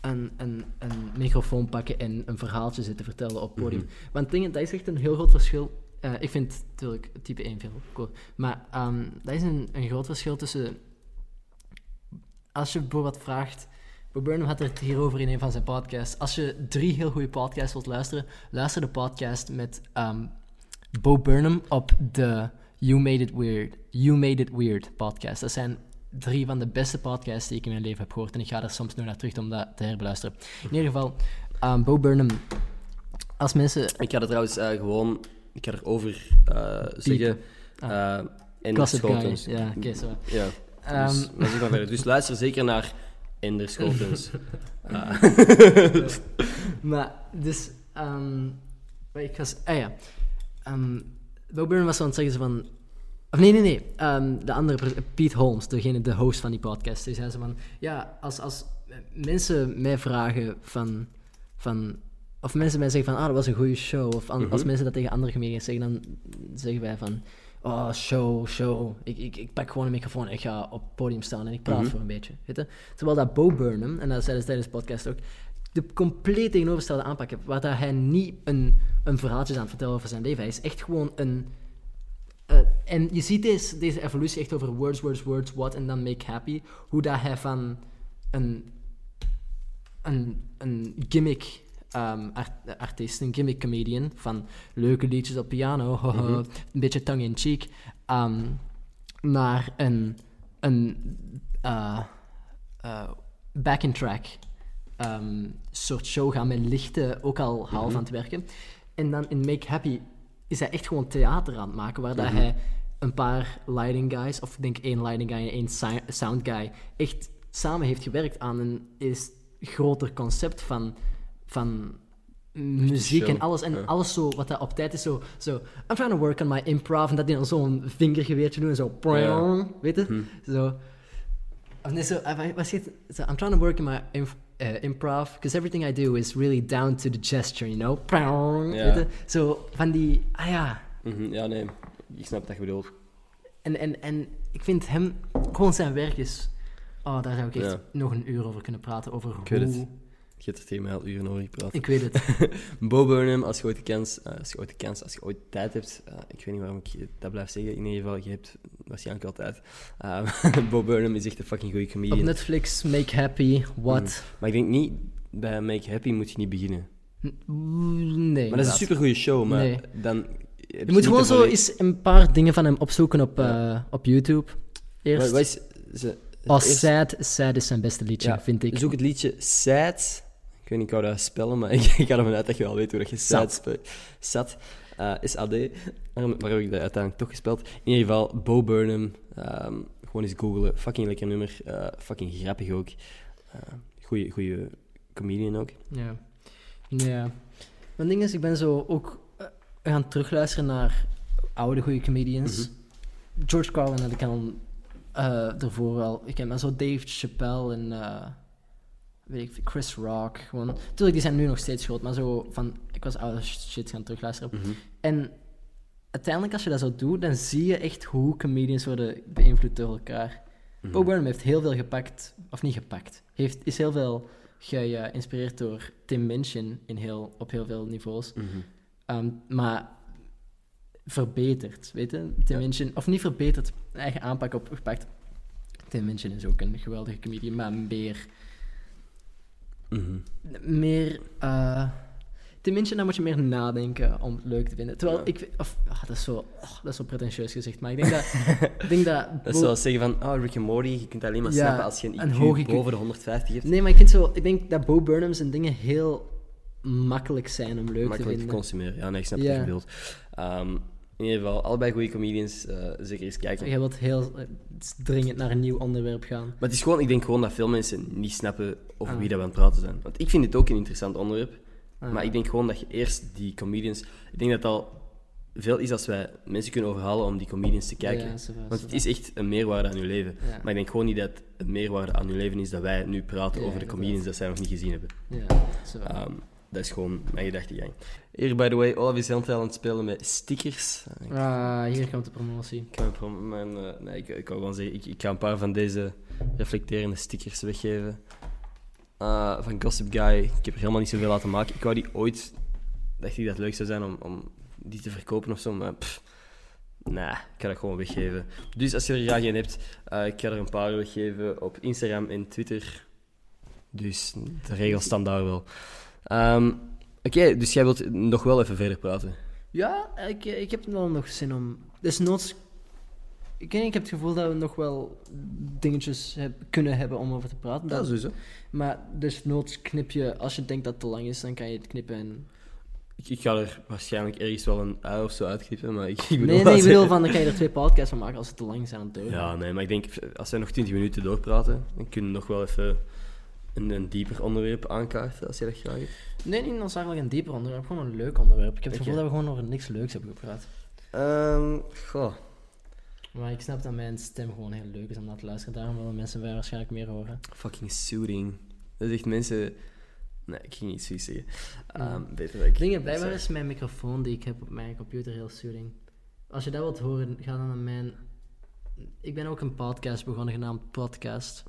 een, een, een microfoon pakken en een verhaaltje zitten vertellen op het podium. Mhm. Want dingen, dat is echt een heel groot verschil. Eh, ik vind natuurlijk type 1 veel cool. Maar ehm, dat is een, een groot verschil tussen... Als je bijvoorbeeld vraagt... Bo Burnham had het hierover in een van zijn podcasts. Als je drie heel goede podcasts wilt luisteren, luister de podcast met ehm, Bo Burnham op de You Made It Weird, You Made It Weird podcast. Dat zijn drie van de beste podcasts die ik in mijn leven heb gehoord. En ik ga er soms nog naar terug om dat te herbeluisteren. In ieder geval, ehm, Bo Burnham... Als mensen... Ik ga er trouwens eh, gewoon... Ik ga erover eh zeggen... Ah. eh en Gossip Guy. Schotens. Ja, oké, zo. Ja, Ehm, dus, maar zeg maar verder. dus luister zeker naar Ender Schotens. Ah. Maar, dus, ehm wat ik was, ah ja, Ehm Bo Burnham was zo aan het zeggen van, of nee, nee, nee, ehm, de andere, Pete Holmes, degene, de host van die podcast, die zei zo van, ja, als, als mensen mij vragen van, van, of mensen mij zeggen van, ah, dat was een goede show, of an- als Mhm. mensen dat tegen andere comedians zeggen, dan zeggen wij van, oh, show, show, ik, ik, ik pak gewoon een microfoon en ik ga op het podium staan en ik praat Mhm. voor een beetje, weet je? Terwijl dat Bo Burnham, en dat zei hij tijdens de podcast ook, de compleet tegenovergestelde aanpak heeft. Waar dat hij niet een, een verhaaltje is aan het vertellen over zijn leven. Hij is echt gewoon een... eh, en je ziet deze, deze evolutie echt over words, words, words, what, en dan make happy. Hoe dat hij van een, een, een gimmick art- artiest, een gimmick comedian, van leuke liedjes op piano, Mhm. een beetje tongue-in-cheek, ehm, naar een, een eh, eh, back-in-track ehm, soort show gaan met lichten ook al half Mhm. aan het werken. En dan in Make Happy is hij echt gewoon theater aan het maken, waar dat Mhm. hij een paar lighting guys, of ik denk één lighting guy en één sound guy, echt samen heeft gewerkt aan een is groter concept van, van muziek show, en alles. En ja. alles zo, wat dat op tijd is, zo, zo I'm trying to work on my improv, en dat die dan zo'n vingergeweertje doen en zo, Ja. weet je? Hm. Zo. Of nee, zo, eh, wat zegt zo, I'm trying to work in my inf- eh, improv, because everything I do is really down to the gesture, you know? Ja. Weet je? Zo van die, ah ja. Mhm, Ja, nee. Ik snap wat je bedoelt. En, en, en ik vind hem, gewoon zijn werk is, oh, daar zou ik echt Ja. nog een uur over kunnen praten, over Ik hoe... Je hebt er tegen mij al uren over gepraat. Ik weet het. Bo Burnham, als je ooit de kans, eh, als je ooit de kans, als je ooit tijd hebt, eh, ik weet niet waarom ik dat blijf zeggen, in ieder geval, je hebt waarschijnlijk altijd. Uh, Bo Burnham is echt een fucking goede Op comedian. Netflix, Make Happy, What? Maar ik denk niet, bij Make Happy moet je niet beginnen. Nee. Maar dat is een supergoeie show, maar Nee. dan... Je moet gewoon zo eens een paar dingen van hem opzoeken op, Ja. op YouTube. Eerst. Wat, wat is... Ze, eerst- Sad. Sad is zijn beste liedje, Ja, vind ik. Zoek het liedje Sad. Ik weet niet hoe dat spellen, maar ik, ik ga ervan uit dat je wel weet hoe dat je speelt. Sad. eh is AD. Waarom, waarom heb ik dat uiteindelijk toch gespeeld? In ieder geval, Bo Burnham. ehm, gewoon eens googlen. Fucking lekker nummer. eh, fucking grappig ook. Eh goeie, goeie comedian ook. Ja. Ja. Mijn ding is, ik ben zo ook eh, gaan terugluisteren naar oude goede comedians. Mhm. George Carlin had ik al eh ervoor wel. Ik ken maar zo Dave Chappelle en weet ik, veel, Chris Rock. Gewoon. Tuurlijk, die zijn nu nog steeds groot, maar zo van. Ik was oude shit gaan terugluisteren. Mhm. En uiteindelijk, als je dat zo doet, dan zie je echt hoe comedians worden beïnvloed door elkaar. Bo Burnham heeft heel veel gepakt, of niet gepakt, heeft, is heel veel geïnspireerd door Tim Minchin in heel, op heel veel niveaus. Mhm. Ehm, maar verbeterd, weet je? Tim Ja. Minchin, of niet verbeterd, eigen aanpak opgepakt. Tim Minchin is ook een geweldige comedian, maar meer... Meer eh, Minchin, daar moet je meer nadenken om het leuk te vinden. Terwijl Ja. ik... Of, ah, dat, is zo, oh, dat is zo pretentieus gezegd, maar ik denk dat... ik denk dat, Dat is zoals zeggen van, oh, Rick and Morty, je kunt alleen maar Ja, snappen als je een een IQ boven de 150 hebt. Nee, maar ik vind zo... Ik denk dat Bo Burnham zijn dingen heel makkelijk zijn om leuk te Makkelijk te vinden. consumeren. Ja, nee, ik snap Ja. wat je bedoelt. In ieder geval, allebei goede comedians. eh, zeker eens kijken. Jij wilt heel dringend naar een nieuw onderwerp gaan. Maar het is gewoon, ik denk gewoon dat veel mensen niet snappen over Ah. wie dat we aan het praten zijn. Want ik vind het ook een interessant onderwerp. Ah. Maar ik denk gewoon dat je eerst die comedians... Ik denk dat het al veel is als wij mensen kunnen overhalen om die comedians te kijken. Ja, Want het is echt een meerwaarde aan je leven. Ja. Maar ik denk gewoon niet dat het een meerwaarde aan je leven is dat wij nu praten Ja, over de comedians dat zij nog niet gezien hebben. Ja, zo. Dat is gewoon mijn gedachtegang. Hier, by the way, Olaf is heel aan het spelen met stickers. Ik Ah, hier komt de promotie. kan het van mijn, eh, nee, ik, ik wou gewoon zeggen, ik, ik ga een paar van deze reflecterende stickers weggeven. Ah, van Gossip Guy. Ik heb er helemaal niet zoveel laten maken. Ik wou die ooit... Dacht ik dat het leuk zou zijn om, om die te verkopen of zo, maar pff, nee, ik ga dat gewoon weggeven. Dus als je er graag een hebt, eh, ik ga er een paar weggeven op Instagram en Twitter. Dus de regels staan daar wel. Ehm, Oké, dus jij wilt nog wel even verder praten. Ja, ik, ik heb wel nog zin om... Dus noods... Ik, ik heb het gevoel dat we nog wel dingetjes heb, kunnen hebben om over te praten. Dat- sowieso. maar dus noods knip je... Als je denkt dat het te lang is, dan kan je het knippen en... Ik, ik ga er waarschijnlijk ergens wel een ui of zo uitknippen, maar ik, ik bedoel... Nee, nee, ik bedoel van, dan kan je er twee podcasts van maken als het te lang zijn aan het doorgaan. Ja, nee, maar ik denk, als wij nog 20 minuten doorpraten, dan kunnen we nog wel even een, een dieper onderwerp aankaarten, als je dat graag hebt. Nee, niet noodzakelijk een dieper onderwerp, gewoon een leuk onderwerp. Ik heb het gevoel dat we gewoon over niks leuks hebben gepraat. Ehm goh. Maar ik snap dat mijn stem gewoon heel leuk is om naar te luisteren. Daarom willen mensen mij waarschijnlijk meer horen. Fucking soothing. Dat echt mensen... Nee, ik ging niet zoiets zeggen. Ja. Beter ik... Dingen, blijkbaar is mijn microfoon die ik heb op mijn computer heel soothing. Als je dat wilt horen, ga dan naar mijn... Ik ben ook een podcast begonnen genaamd Podcast.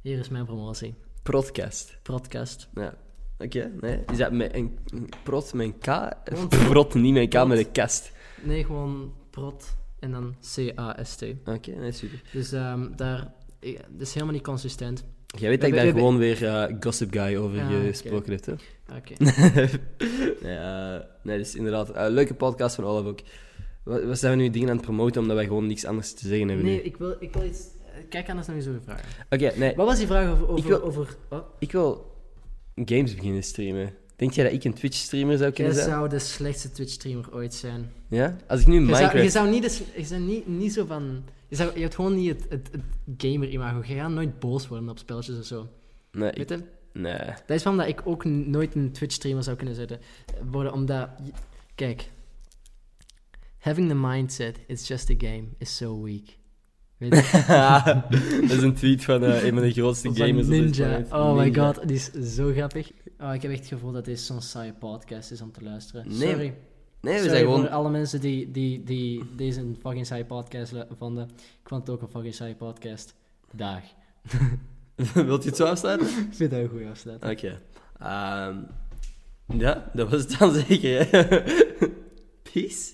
Hier is mijn promotie. Podcast. Podcast. Ja. Oké, nee. Is dat met een, een prot met een K? Prot niet met een K, Prot. met een kast? Nee, gewoon prot en dan C-A-S-T. Oké, nee, super. Dus ehm, daar... ik- Dat is helemaal niet consistent. Jij weet We dat ik daar gewoon weer eh, Gossip Guy over oké. gesproken heb, hè? Oké. nee, eh, nee, dus inderdaad. eh, leuke podcast van Olaf ook. Wat, wat zijn we nu dingen aan het promoten omdat wij gewoon niks anders te zeggen hebben Nee, nu? ik wil, ik wil iets... Kijk anders naar je zo'n vragen. Oké, nee. Wat was die vraag over... over, Ik wil- over oh, Ik wil games beginnen streamen. Denk jij dat ik een Twitch-streamer zou jij kunnen zijn? zou de slechtste Twitch-streamer ooit zijn. Ja? Als ik nu Je zou, Minecraft... je zou niet, de je zou niet, niet zo van... Je, zou, je hebt gewoon niet het, het, het gamer-imago. Je gaat nooit boos worden op spelletjes of zo. Nee, ik- Weet je? nee. Dat is waarom dat ik ook nooit een Twitch-streamer zou kunnen zetten, worden. Omdat... Kijk. Having the mindset, it's just a game, is so weak. Dat is een tweet van eh, een van de grootste gamers. Ninja. Oh my Ninja. god, die is zo grappig. Oh, ik heb echt het gevoel dat dit zo'n saaie podcast is om te luisteren. Nee, Sorry. Nee, we Sorry zijn voor gewoon... alle mensen die, die, die deze een fucking saaie podcast vonden. Ik vond het ook een fucking saaie podcast. Dag. Wilt je het zo afsluiten? Ik vind dat een goede afsluiting. Oké. Ehm, ja, dat was het dan zeker. Peace.